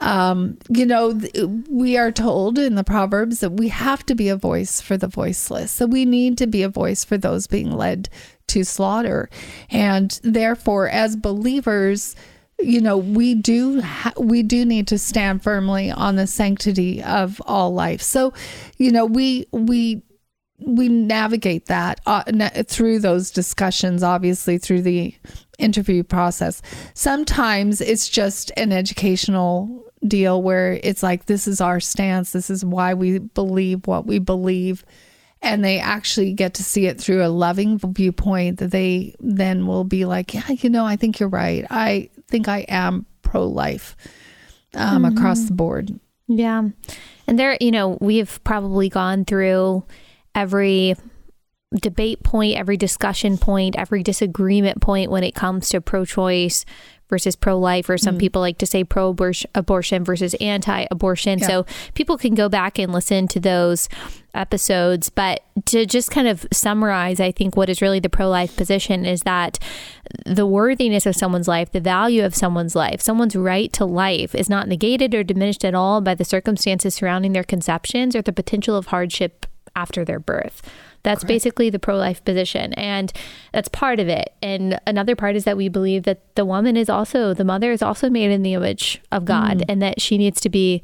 [SPEAKER 2] Um, you know, th- we are told in the Proverbs that we have to be a voice for the voiceless. So we need to be a voice for those being led to slaughter. And therefore, as believers, you know, we do ha- we do need to stand firmly on the sanctity of all life. So, you know, we we we navigate that uh, na- through those discussions obviously through the interview process. Sometimes it's just an educational deal where it's like this is our stance. This is why we believe what we believe. And they actually get to see it through a loving viewpoint that they then will be like yeah you know i think you're right. I think i am pro-life um, across the board.
[SPEAKER 1] Yeah. And there, you know, we've probably gone through every debate point, every discussion point, every disagreement point when it comes to pro choice versus pro life, or some mm. people like to say pro abortion versus anti abortion. Yeah. So people can go back and listen to those episodes. But to just kind of summarize, I think what is really the pro life position is that the worthiness of someone's life, the value of someone's life, someone's right to life is not negated or diminished at all by the circumstances surrounding their conceptions or the potential of hardship after their birth. That's Correct. basically the pro life position. And that's part of it. And another part is that we believe that the woman is also, the mother is also made in the image of God mm. and that she needs to be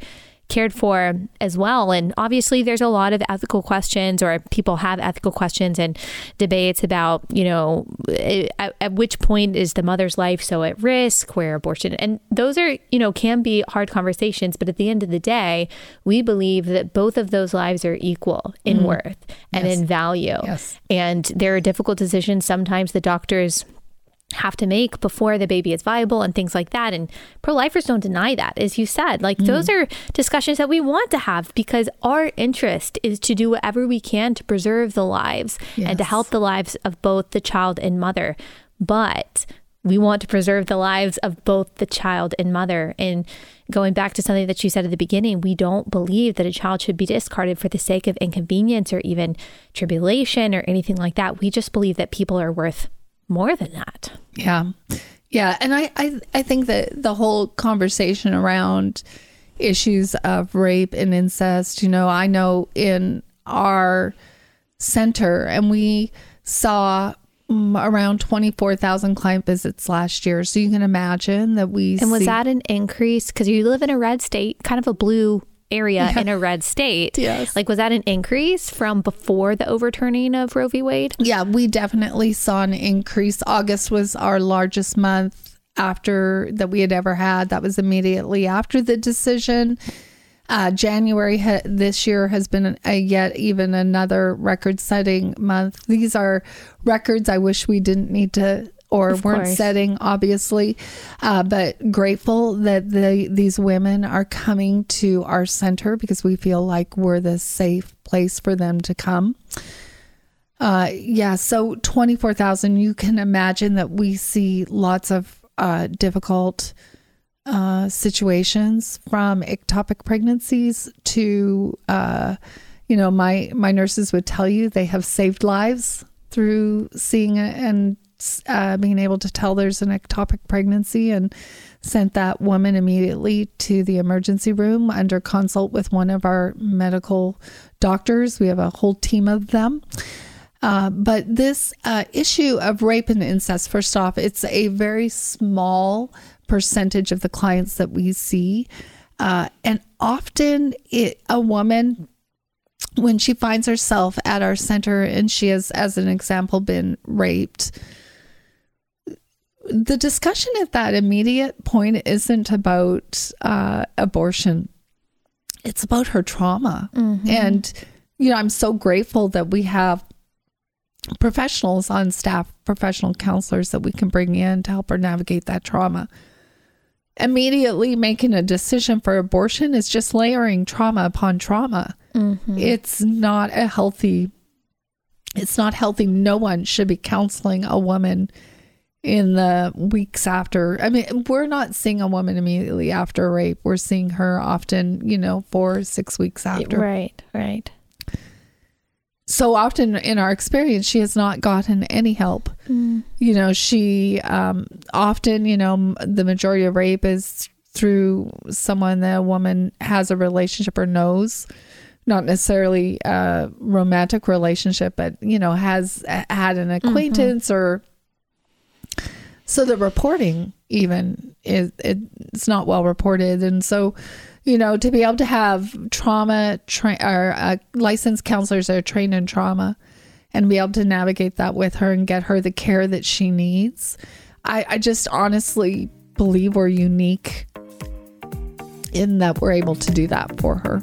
[SPEAKER 1] cared for as well. And obviously, there's a lot of ethical questions, or people have ethical questions and debates about, you know, at, at, which point is the mother's life so at risk, where abortion, and those are, you know, can be hard conversations. But at the end of the day, we believe that both of those lives are equal in mm. worth and yes. in value. Yes. And there are difficult decisions. Sometimes the doctors have to make before the baby is viable and things like that. And pro lifers don't deny that, as you said. Like, mm. those are discussions that we want to have because our interest is to do whatever we can to preserve the lives yes. and to help the lives of both the child and mother. But we want to preserve the lives of both the child and mother. And going back to something that you said at the beginning, we don't believe that a child should be discarded for the sake of inconvenience or even tribulation or anything like that. We just believe that people are worth more than that.
[SPEAKER 2] Yeah. Yeah. And I, I, I think that the whole conversation around issues of rape and incest, you know, I know in our center, and we saw mm, around 24,000 client visits last year. So you can imagine that we.
[SPEAKER 1] And was see- that an increase? Because you live in a red state, kind of a blue area yeah. in a red state. Yes. Like, was that an increase from before the overturning of Roe v. Wade?
[SPEAKER 2] Yeah, we definitely saw an increase. August was our largest month after that we had ever had. That was immediately after the decision. Uh, January ha- this year has been a yet even another record setting month. These are records I wish we didn't need to or of weren't course. setting, obviously. Uh, but grateful that the, these women are coming to our center because we feel like we're the safe place for them to come. Uh, yeah, so 24,000, you can imagine that we see lots of uh, difficult uh, situations from ectopic pregnancies to, uh, you know, my, my nurses would tell you they have saved lives through seeing and uh, being able to tell there's an ectopic pregnancy and sent that woman immediately to the emergency room under consult with one of our medical doctors. We have a whole team of them. Uh, but this uh, issue of rape and incest, first off, it's a very small percentage of the clients that we see. Uh, and often it, a woman when she finds herself at our center and she has, as an example, been raped, the discussion at that immediate point isn't about uh, abortion. It's about her trauma. Mm-hmm. And, you know, I'm so grateful that we have professionals on staff, professional counselors that we can bring in to help her navigate that trauma. Immediately making a decision for abortion is just layering trauma upon trauma. Mm-hmm. It's not a healthy, it's not healthy. No one should be counseling a woman in the weeks after. I mean, we're not seeing a woman immediately after rape. We're seeing her often, you know, four, six weeks after.
[SPEAKER 1] Right, right.
[SPEAKER 2] So often in our experience, she has not gotten any help. Mm. You know, she um, often, you know, the majority of rape is through someone that a woman has a relationship or knows not necessarily a romantic relationship, but you know, has had an mm-hmm. acquaintance mm-hmm. or so the reporting even is it's not well reported, and so you know to be able to have trauma tra- or uh, licensed counselors that are trained in trauma and be able to navigate that with her and get her the care that she needs. I, I just honestly believe we're unique in that we're able to do that for her.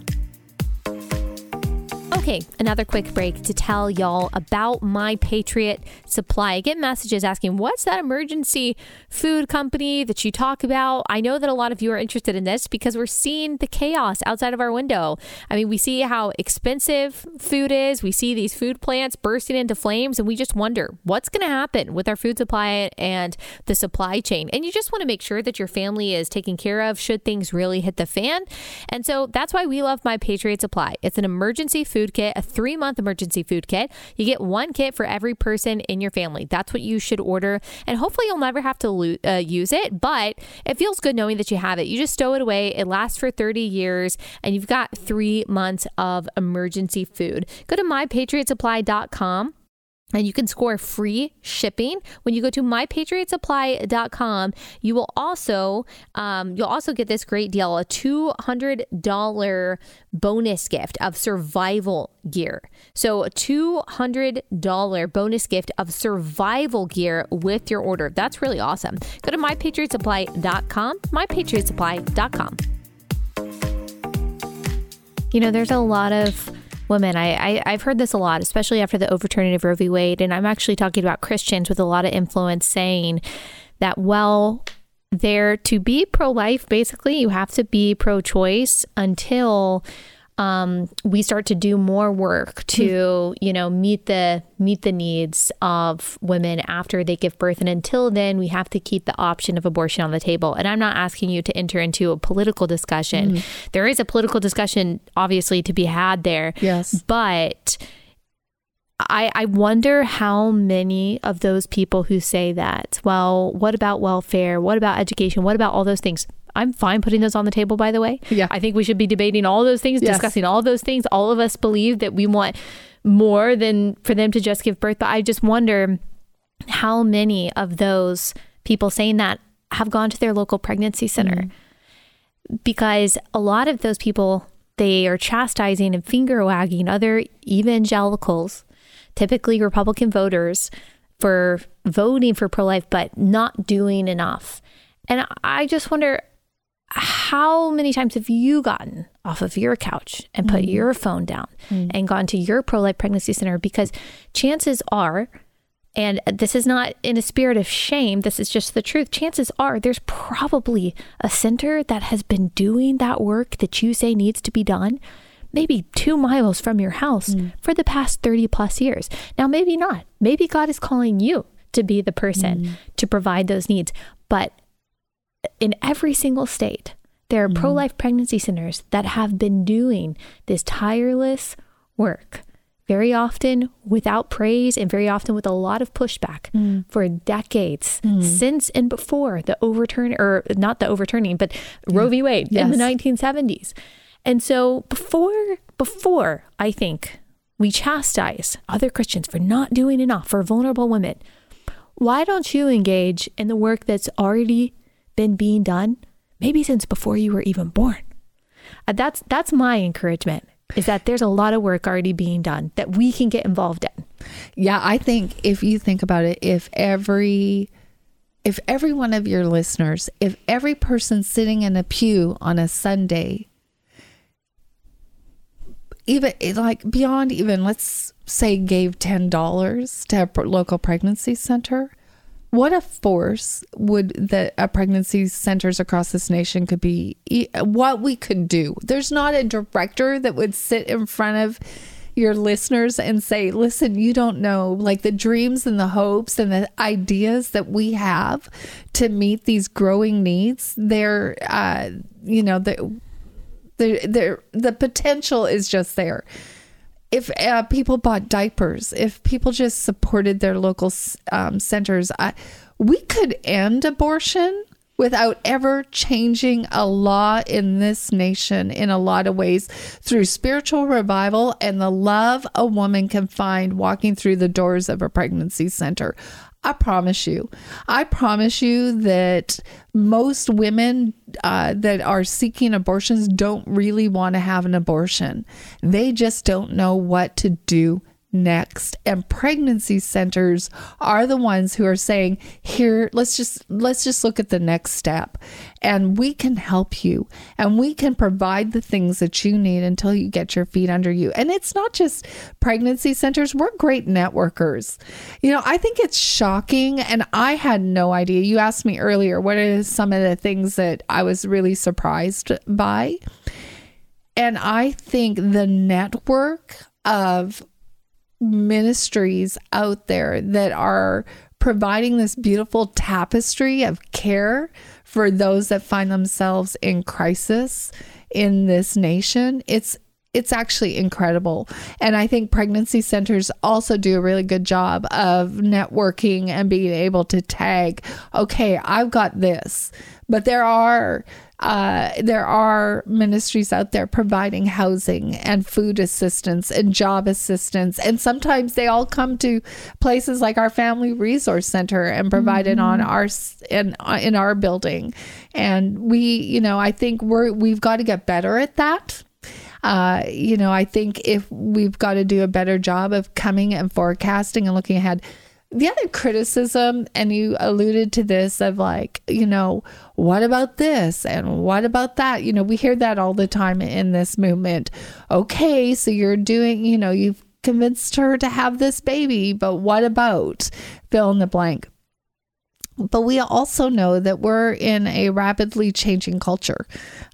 [SPEAKER 1] Okay, another quick break to tell y'all about My Patriot Supply. I get messages asking, what's that emergency food company that you talk about? I know that a lot of you are interested in this because we're seeing the chaos outside of our window. I mean, we see how expensive food is, we see these food plants bursting into flames, and we just wonder what's going to happen with our food supply and the supply chain. And you just want to make sure that your family is taken care of should things really hit the fan. And so that's why we love My Patriot Supply. It's an emergency food kit, a three month emergency food kit. You get one kit for every person in your family. That's what you should order. And hopefully you'll never have to lo- uh, use it, but it feels good knowing that you have it. You just stow it away. It lasts for 30 years and you've got three months of emergency food. Go to mypatriotsupply.com and you can score free shipping. When you go to mypatriotsupply.com you will also um, you'll also get this great deal a $200 bonus gift of survival gear. So a $200 bonus gift of survival gear with your order. That's really awesome. Go to mypatriotsupply.com mypatriotsupply.com you know there's a lot of women. I, I have heard this a lot, especially after the overturning of Roe v. Wade, and I'm actually talking about Christians with a lot of influence saying that well. There to be pro life, basically, you have to be pro choice until um, we start to do more work to mm. you know meet the meet the needs of women after they give birth and until then we have to keep the option of abortion on the table and i'm not asking you to enter into a political discussion mm. there is a political discussion obviously to be had there
[SPEAKER 2] yes
[SPEAKER 1] but I, I wonder how many of those people who say that, well, what about welfare? What about education? What about all those things? I'm fine putting those on the table, by the way.
[SPEAKER 2] Yeah.
[SPEAKER 1] I think we should be debating all those things, yes. discussing all those things. All of us believe that we want more than for them to just give birth. But I just wonder how many of those people saying that have gone to their local pregnancy center. Mm-hmm. Because a lot of those people, they are chastising and finger wagging other evangelicals, typically Republican voters, for voting for pro life, but not doing enough. And I just wonder how many times have you gotten off of your couch and put mm your phone down mm and gone to your pro life pregnancy center? Because chances are, and this is not in a spirit of shame, this is just the truth. Chances are there's probably a center that has been doing that work that you say needs to be done, maybe two miles from your house mm. for the past 30 plus years. Now, maybe not. Maybe God is calling you to be the person mm. to provide those needs. But in every single state, there are mm-hmm. pro life pregnancy centers that have been doing this tireless work, very often without praise and very often with a lot of pushback mm. for decades mm. since and before the overturn, or not the overturning, but yeah. Roe v. Wade yes. in the 1970s. And so before, before I think we chastise other Christians for not doing enough for vulnerable women, why don't you engage in the work that's already been being done maybe since before you were even born. Uh, that's that's my encouragement is that there's a lot of work already being done that we can get involved in.
[SPEAKER 2] Yeah, I think if you think about it, if every if every one of your listeners, if every person sitting in a pew on a Sunday even like beyond even let's say gave $10 to a local pregnancy center what a force would that a pregnancy centers across this nation could be what we could do. There's not a director that would sit in front of your listeners and say listen you don't know like the dreams and the hopes and the ideas that we have to meet these growing needs they're uh you know the the the potential is just there if uh, people bought diapers, if people just supported their local um, centers, I, we could end abortion without ever changing a law in this nation in a lot of ways through spiritual revival and the love a woman can find walking through the doors of a pregnancy center. I promise you. I promise you that most women uh, that are seeking abortions don't really want to have an abortion. They just don't know what to do next. And pregnancy centers are the ones who are saying here let's just let's just look at the next step. And we can help you. And we can provide the things that you need until you get your feet under you. And it's not just pregnancy centers. We're great networkers. You know i think it's shocking and i had no idea. You asked me earlier what are some of the things that i was really surprised by? And i think the network of ministries out there that are providing this beautiful tapestry of care for those that find themselves in crisis in this nation. It's it's actually incredible. And I think pregnancy centers also do a really good job of networking and being able to tag, okay, I've got this. But there are uh, there are ministries out there providing housing and food assistance and job assistance. And sometimes they all come to places like our Family Resource Center and provide mm-hmm. it on our in, in our building. And we, you know, I think we're we've got to get better at that. Uh, you know, I think if we've got to do a better job of coming and forecasting and looking ahead the other criticism, and you alluded to this of like, you know, what about this and what about that? You know, we hear that all the time in this movement. Okay, so you're doing, you know, you've convinced her to have this baby, but what about fill in the blank? But we also know that we're in a rapidly changing culture.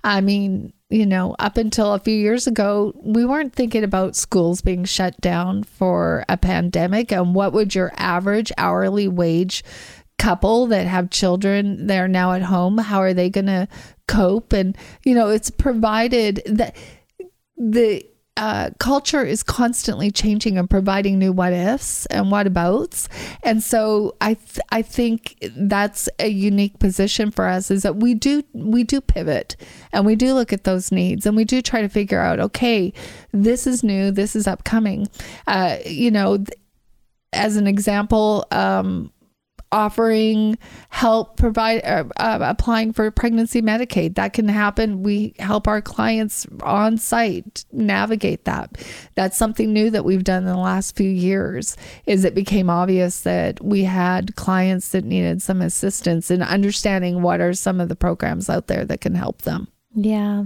[SPEAKER 2] I mean, you know, up until a few years ago, we weren't thinking about schools being shut down for a pandemic. And what would your average hourly wage couple that have children they're now at home how are they going to cope and you know it's provided that the uh, culture is constantly changing and providing new what ifs and what abouts. And so I th- I think that's a unique position for us is that we do we do pivot and we do look at those needs and we do try to figure out okay this is new this is upcoming. Uh, you know, as an example. Um, offering help provide uh, uh, applying for pregnancy medicaid. That can happen. We help our clients on site navigate that. That's something new that we've done in the last few years is it became obvious that we had clients that needed some assistance in understanding what are some of the programs out there that can help them.
[SPEAKER 1] Yeah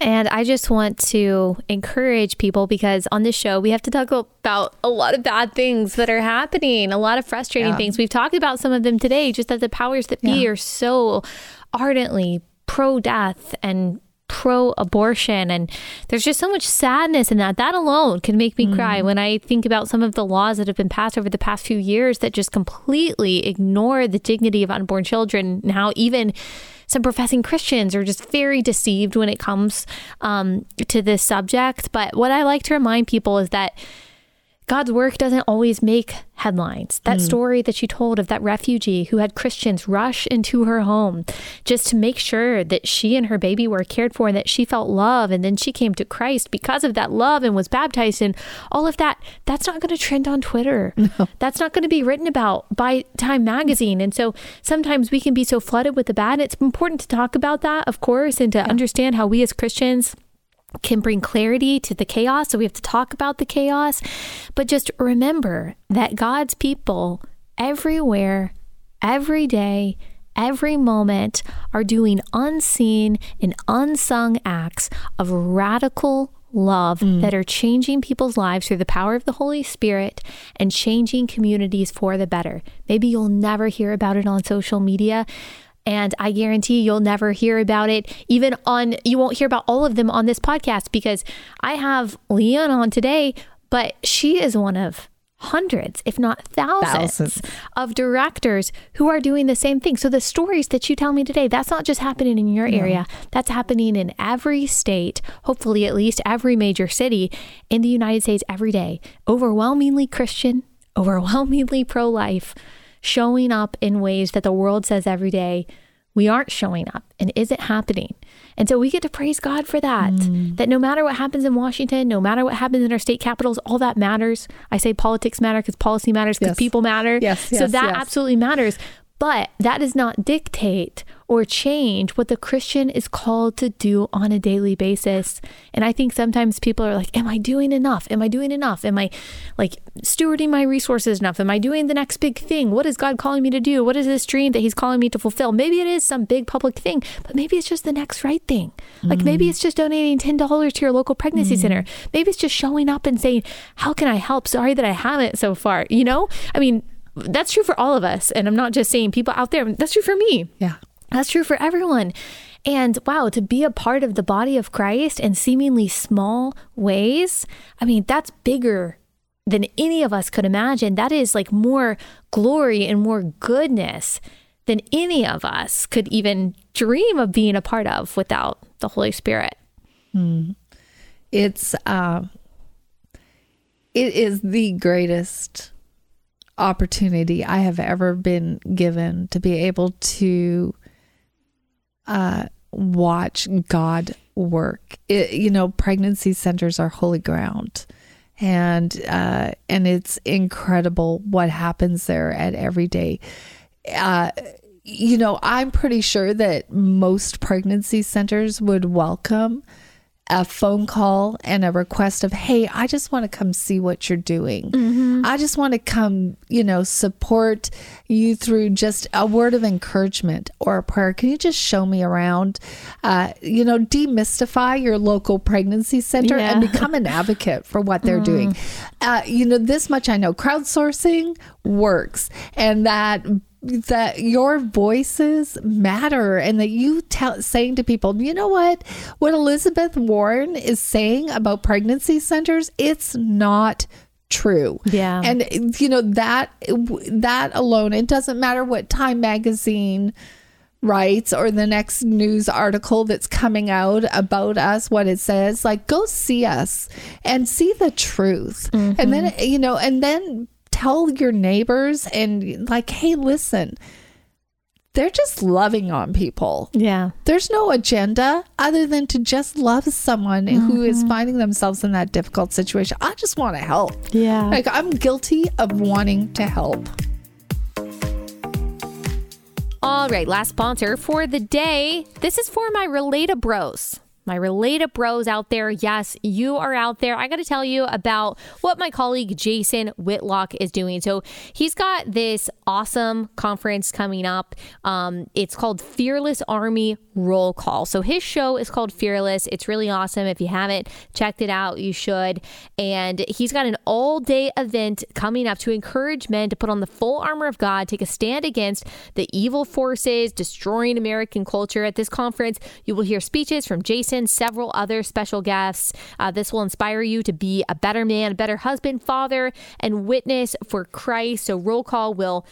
[SPEAKER 1] and I just want to encourage people because on this show, we have to talk about a lot of bad things that are happening, a lot of frustrating yeah. things. We've talked about some of them today, just that the powers that be yeah. are so ardently pro death and pro abortion. And there's just so much sadness in that. That alone can make me mm. cry when I think about some of the laws that have been passed over the past few years that just completely ignore the dignity of unborn children. Now, even some professing Christians are just very deceived when it comes um, to this subject. But what I like to remind people is that God's work doesn't always make headlines. That mm. story that you told of that refugee who had Christians rush into her home just to make sure that she and her baby were cared for and that she felt love. And then she came to Christ because of that love and was baptized and all of that. That's not going to trend on Twitter. (laughs) No. That's not going to be written about by Time Magazine. And so sometimes we can be so flooded with the bad. It's important to talk about that, of course, and to yeah. understand how we as Christians can bring clarity to the chaos. So we have to talk about the chaos. But just remember that God's people everywhere, every day, every moment are doing unseen and unsung acts of radical love mm. that are changing people's lives through the power of the Holy Spirit and changing communities for the better. Maybe you'll never hear about it on social media, and I guarantee you'll never hear about it, even on, you won't hear about all of them on this podcast because I have Leanne on today, but she is one of hundreds, if not thousands, thousands, of directors who are doing the same thing. So the stories that you tell me today, that's not just happening in your area. That's happening in every state, hopefully at least every major city in the United States every day. Overwhelmingly Christian, overwhelmingly pro-life showing up in ways that the world says every day we aren't showing up and is it happening? And so we get to praise god for that mm. that no matter what happens in washington no matter what happens in our state capitals all that matters. I say politics matter because policy matters because yes. people matter.
[SPEAKER 2] Yes,
[SPEAKER 1] yes so that absolutely matters. But that does not dictate or change what the Christian is called to do on a daily basis. And I think sometimes people are like, Am I doing enough? Am I doing enough? Am I like stewarding my resources enough? Am I doing the next big thing? What is God calling me to do? What is this dream that He's calling me to fulfill? Maybe it is some big public thing, but maybe it's just the next right thing. Like maybe mm. it's just donating $10 to your local pregnancy mm. center. Maybe it's just showing up and saying, How can I help? Sorry that I haven't so far. You know, I mean, that's true for all of us. And I'm not just saying people out there, that's true for me.
[SPEAKER 2] Yeah.
[SPEAKER 1] That's true for everyone. And wow, to be a part of the body of Christ in seemingly small ways, I mean, that's bigger than any of us could imagine. That is like more glory and more goodness than any of us could even dream of being a part of without the Holy Spirit.
[SPEAKER 2] Hmm. It's uh, it is the greatest opportunity I have ever been given to be able to uh, watch God work. It, you know, pregnancy centers are holy ground, and uh, and it's incredible what happens there at every day. Uh, you know, I'm pretty sure that most pregnancy centers would welcome a phone call and a request of, hey, I just want to come see what you're doing. Mm-hmm. I just want to come, you know, support you through just a word of encouragement or a prayer. Can you just show me around? Uh, you know, demystify your local pregnancy center yeah. and become an advocate for what they're mm. doing. Uh, you know, this much I know crowdsourcing works and that that your voices matter and that you tell saying to people you know what? What elizabeth warren is saying about pregnancy centers it's not true.
[SPEAKER 1] Yeah.
[SPEAKER 2] And you know that that alone it doesn't matter what time magazine writes or the next news article that's coming out about us what it says like go see us and see the truth. Mm-hmm. and then you know and then tell your neighbors and like, hey, listen, they're just loving on people.
[SPEAKER 1] Yeah.
[SPEAKER 2] There's no agenda other than to just love someone mm-hmm. who is mm-hmm. finding themselves in that difficult situation. I just want to help.
[SPEAKER 1] Yeah.
[SPEAKER 2] Like I'm guilty of wanting to help.
[SPEAKER 1] All right, last sponsor for the day. This is for my Relata Bros my Relata bros out there. Yes, you are out there. I got to tell you about what my colleague Jason Whitlock is doing. So he's got this awesome conference coming up. Um, it's called Fearless Army Roll Call. So his show is called Fearless. It's really awesome. If you haven't checked it out, you should. And he's got an all day event coming up to encourage men to put on the full armor of God, take a stand against the evil forces destroying American culture. At this conference, you will hear speeches from Jason several other special guests. Uh, this will inspire you to be a better man, a better husband, father, and witness for Christ. So, roll call will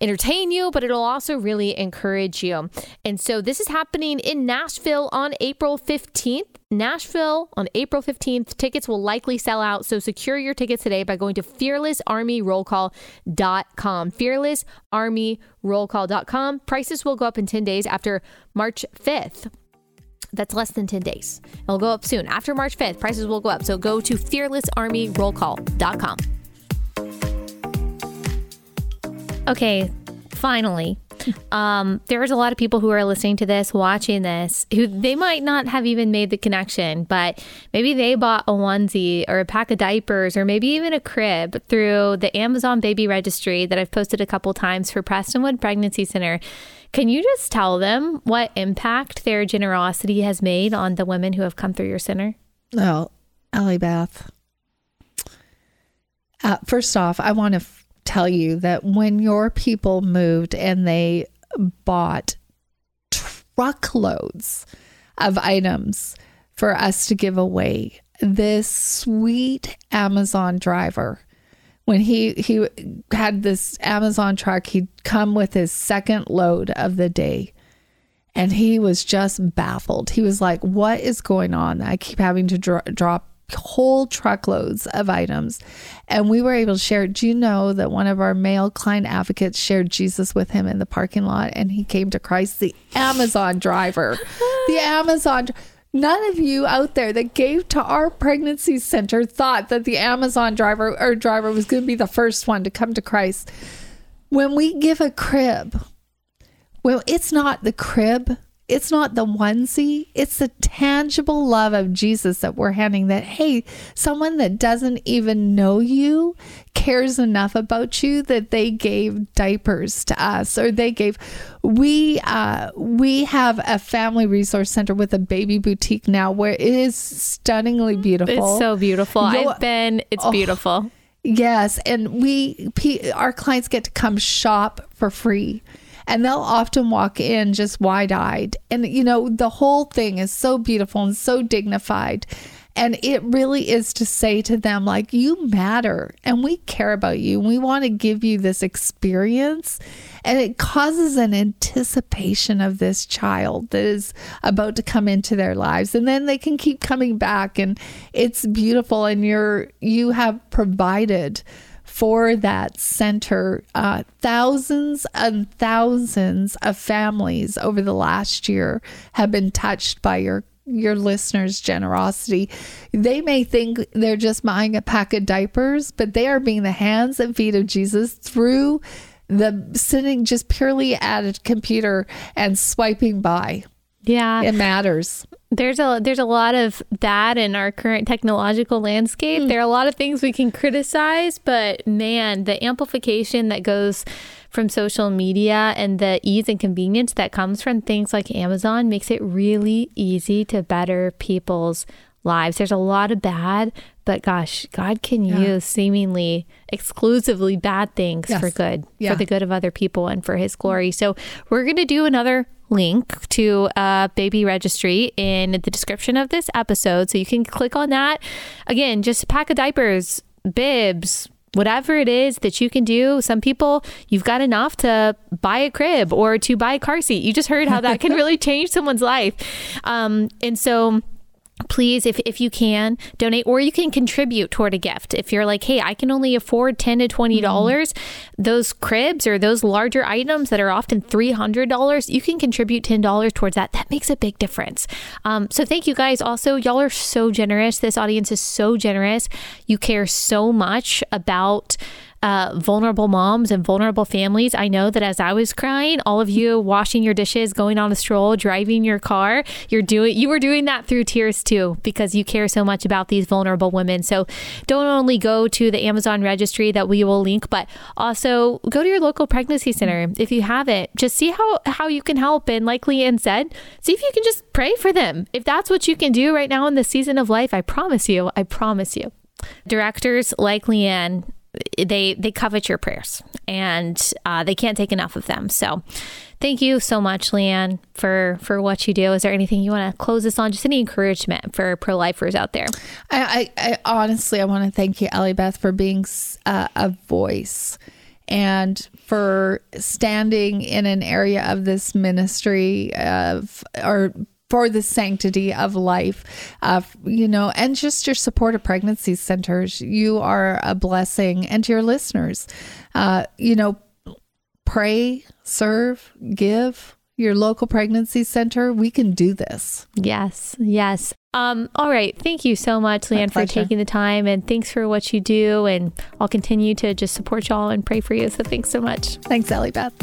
[SPEAKER 1] entertain you, but it'll also really encourage you. And so this is happening in Nashville on April 15th. Nashville on April 15th. Tickets will likely sell out, so secure your tickets today by going to fearlessarmyrollcall.com. Fearlessarmyrollcall.com. Prices will go up in 10 days after March 5th. That's less than 10 days. It'll go up soon. After March 5th, prices will go up. So go to fearlessarmyrollcall.com. Okay, finally, (laughs) um, there's a lot of people who are listening to this, watching this, who they might not have even made the connection, but maybe they bought a onesie or a pack of diapers or maybe even a crib through the Amazon baby registry that I've posted a couple times for Prestonwood Pregnancy Center. Can you just tell them what impact their generosity has made on the women who have come through your center?
[SPEAKER 2] Oh, Allie Beth. Uh, first off, I want to tell you that when your people moved and they bought truckloads of items for us to give away, this sweet Amazon driver when he he had this Amazon truck, he'd come with his second load of the day. And he was just baffled. He was like, "What is going on? I keep having to dro- drop whole truckloads of items." And we were able to share. Do you know that one of our male client advocates shared Jesus with him in the parking lot, and he came to Christ? The Amazon driver, the (laughs) Amazon. None of you out there that gave to our pregnancy center thought that the Amazon driver or driver was going to be the first one to come to Christ. When we give a crib, Well, it's not the crib. It's not the onesie. It's the tangible love of Jesus that we're handing that, hey, someone that doesn't even know you cares enough about you that they gave diapers to us or they gave we uh we have a family resource center with a baby boutique now where it is stunningly beautiful.
[SPEAKER 1] It's so beautiful. Yo, I've been, it's oh, beautiful.
[SPEAKER 2] Yes, and we our clients get to come shop for free and they'll often walk in just wide eyed. And, you know, the whole thing is so beautiful and so dignified. And it really is to say to them, like, you matter and we care about you. And we want to give you this experience. And it causes an anticipation of this child that is about to come into their lives. And then they can keep coming back. And it's beautiful. And you're, you have provided for that center. Uh, thousands and thousands of families over the last year have been touched by your your listeners' generosity. They may think they're just buying a pack of diapers, but they are being the hands and feet of Jesus through the sitting just purely at a computer and swiping by.
[SPEAKER 1] Yeah.
[SPEAKER 2] It matters.
[SPEAKER 1] There's a there's a lot of that in our current technological landscape. Mm. There are a lot of things we can criticize, but man, the amplification that goes from social media and the ease and convenience that comes from things like Amazon makes it really easy to better people's lives. There's a lot of bad, but gosh, God can yeah. use seemingly exclusively bad things yes. for good, yeah. for the good of other people and for his glory. So we're going to do another link to a baby registry in the description of this episode. So you can click on that. Again, just a pack of diapers, bibs, whatever it is that you can do. Some people, you've got enough to buy a crib or to buy a car seat. You just heard how that can (laughs) really change someone's life. Um, and so, please if, if you can donate or you can contribute toward a gift. If you're like hey i can only afford 10 to 20 dollars mm those cribs or those larger items that are often 300 dollars you can contribute 10 dollars towards that. That makes a big difference. Um, so thank you guys. Also y'all are so generous. This audience is so generous. You care so much about uh, vulnerable moms and vulnerable families. I know that as I was crying, all of you washing your dishes, going on a stroll, driving your car, you're doing you were doing that through tears too because you care so much about these vulnerable women. So don't only go to the Amazon registry that we will link, but also go to your local pregnancy center if you haven't. Just see how how you can help and like Leanne said, see if you can just pray for them. If that's what you can do right now in the season of life, I promise you, I promise you. Directors like Leanne they they covet your prayers and uh, they can't take enough of them. So thank you so much, Leanne, for for what you do. Is there anything you want to close this on? Just any encouragement for pro lifers out there?
[SPEAKER 2] I, I, I, honestly I want to thank you, Allie Beth, for being uh, a voice and for standing in an area of this ministry of or for the sanctity of life, uh, you know, and just your support of pregnancy centers. You are a blessing, and to your listeners, uh, you know, pray, serve, give your local pregnancy center. We can do this.
[SPEAKER 1] Yes, yes. Um, all right. Thank you so much, Leanne, for taking the time and thanks for what you do. And I'll continue to just support y'all and pray for you. So thanks so much.
[SPEAKER 2] Thanks, Allie Beth.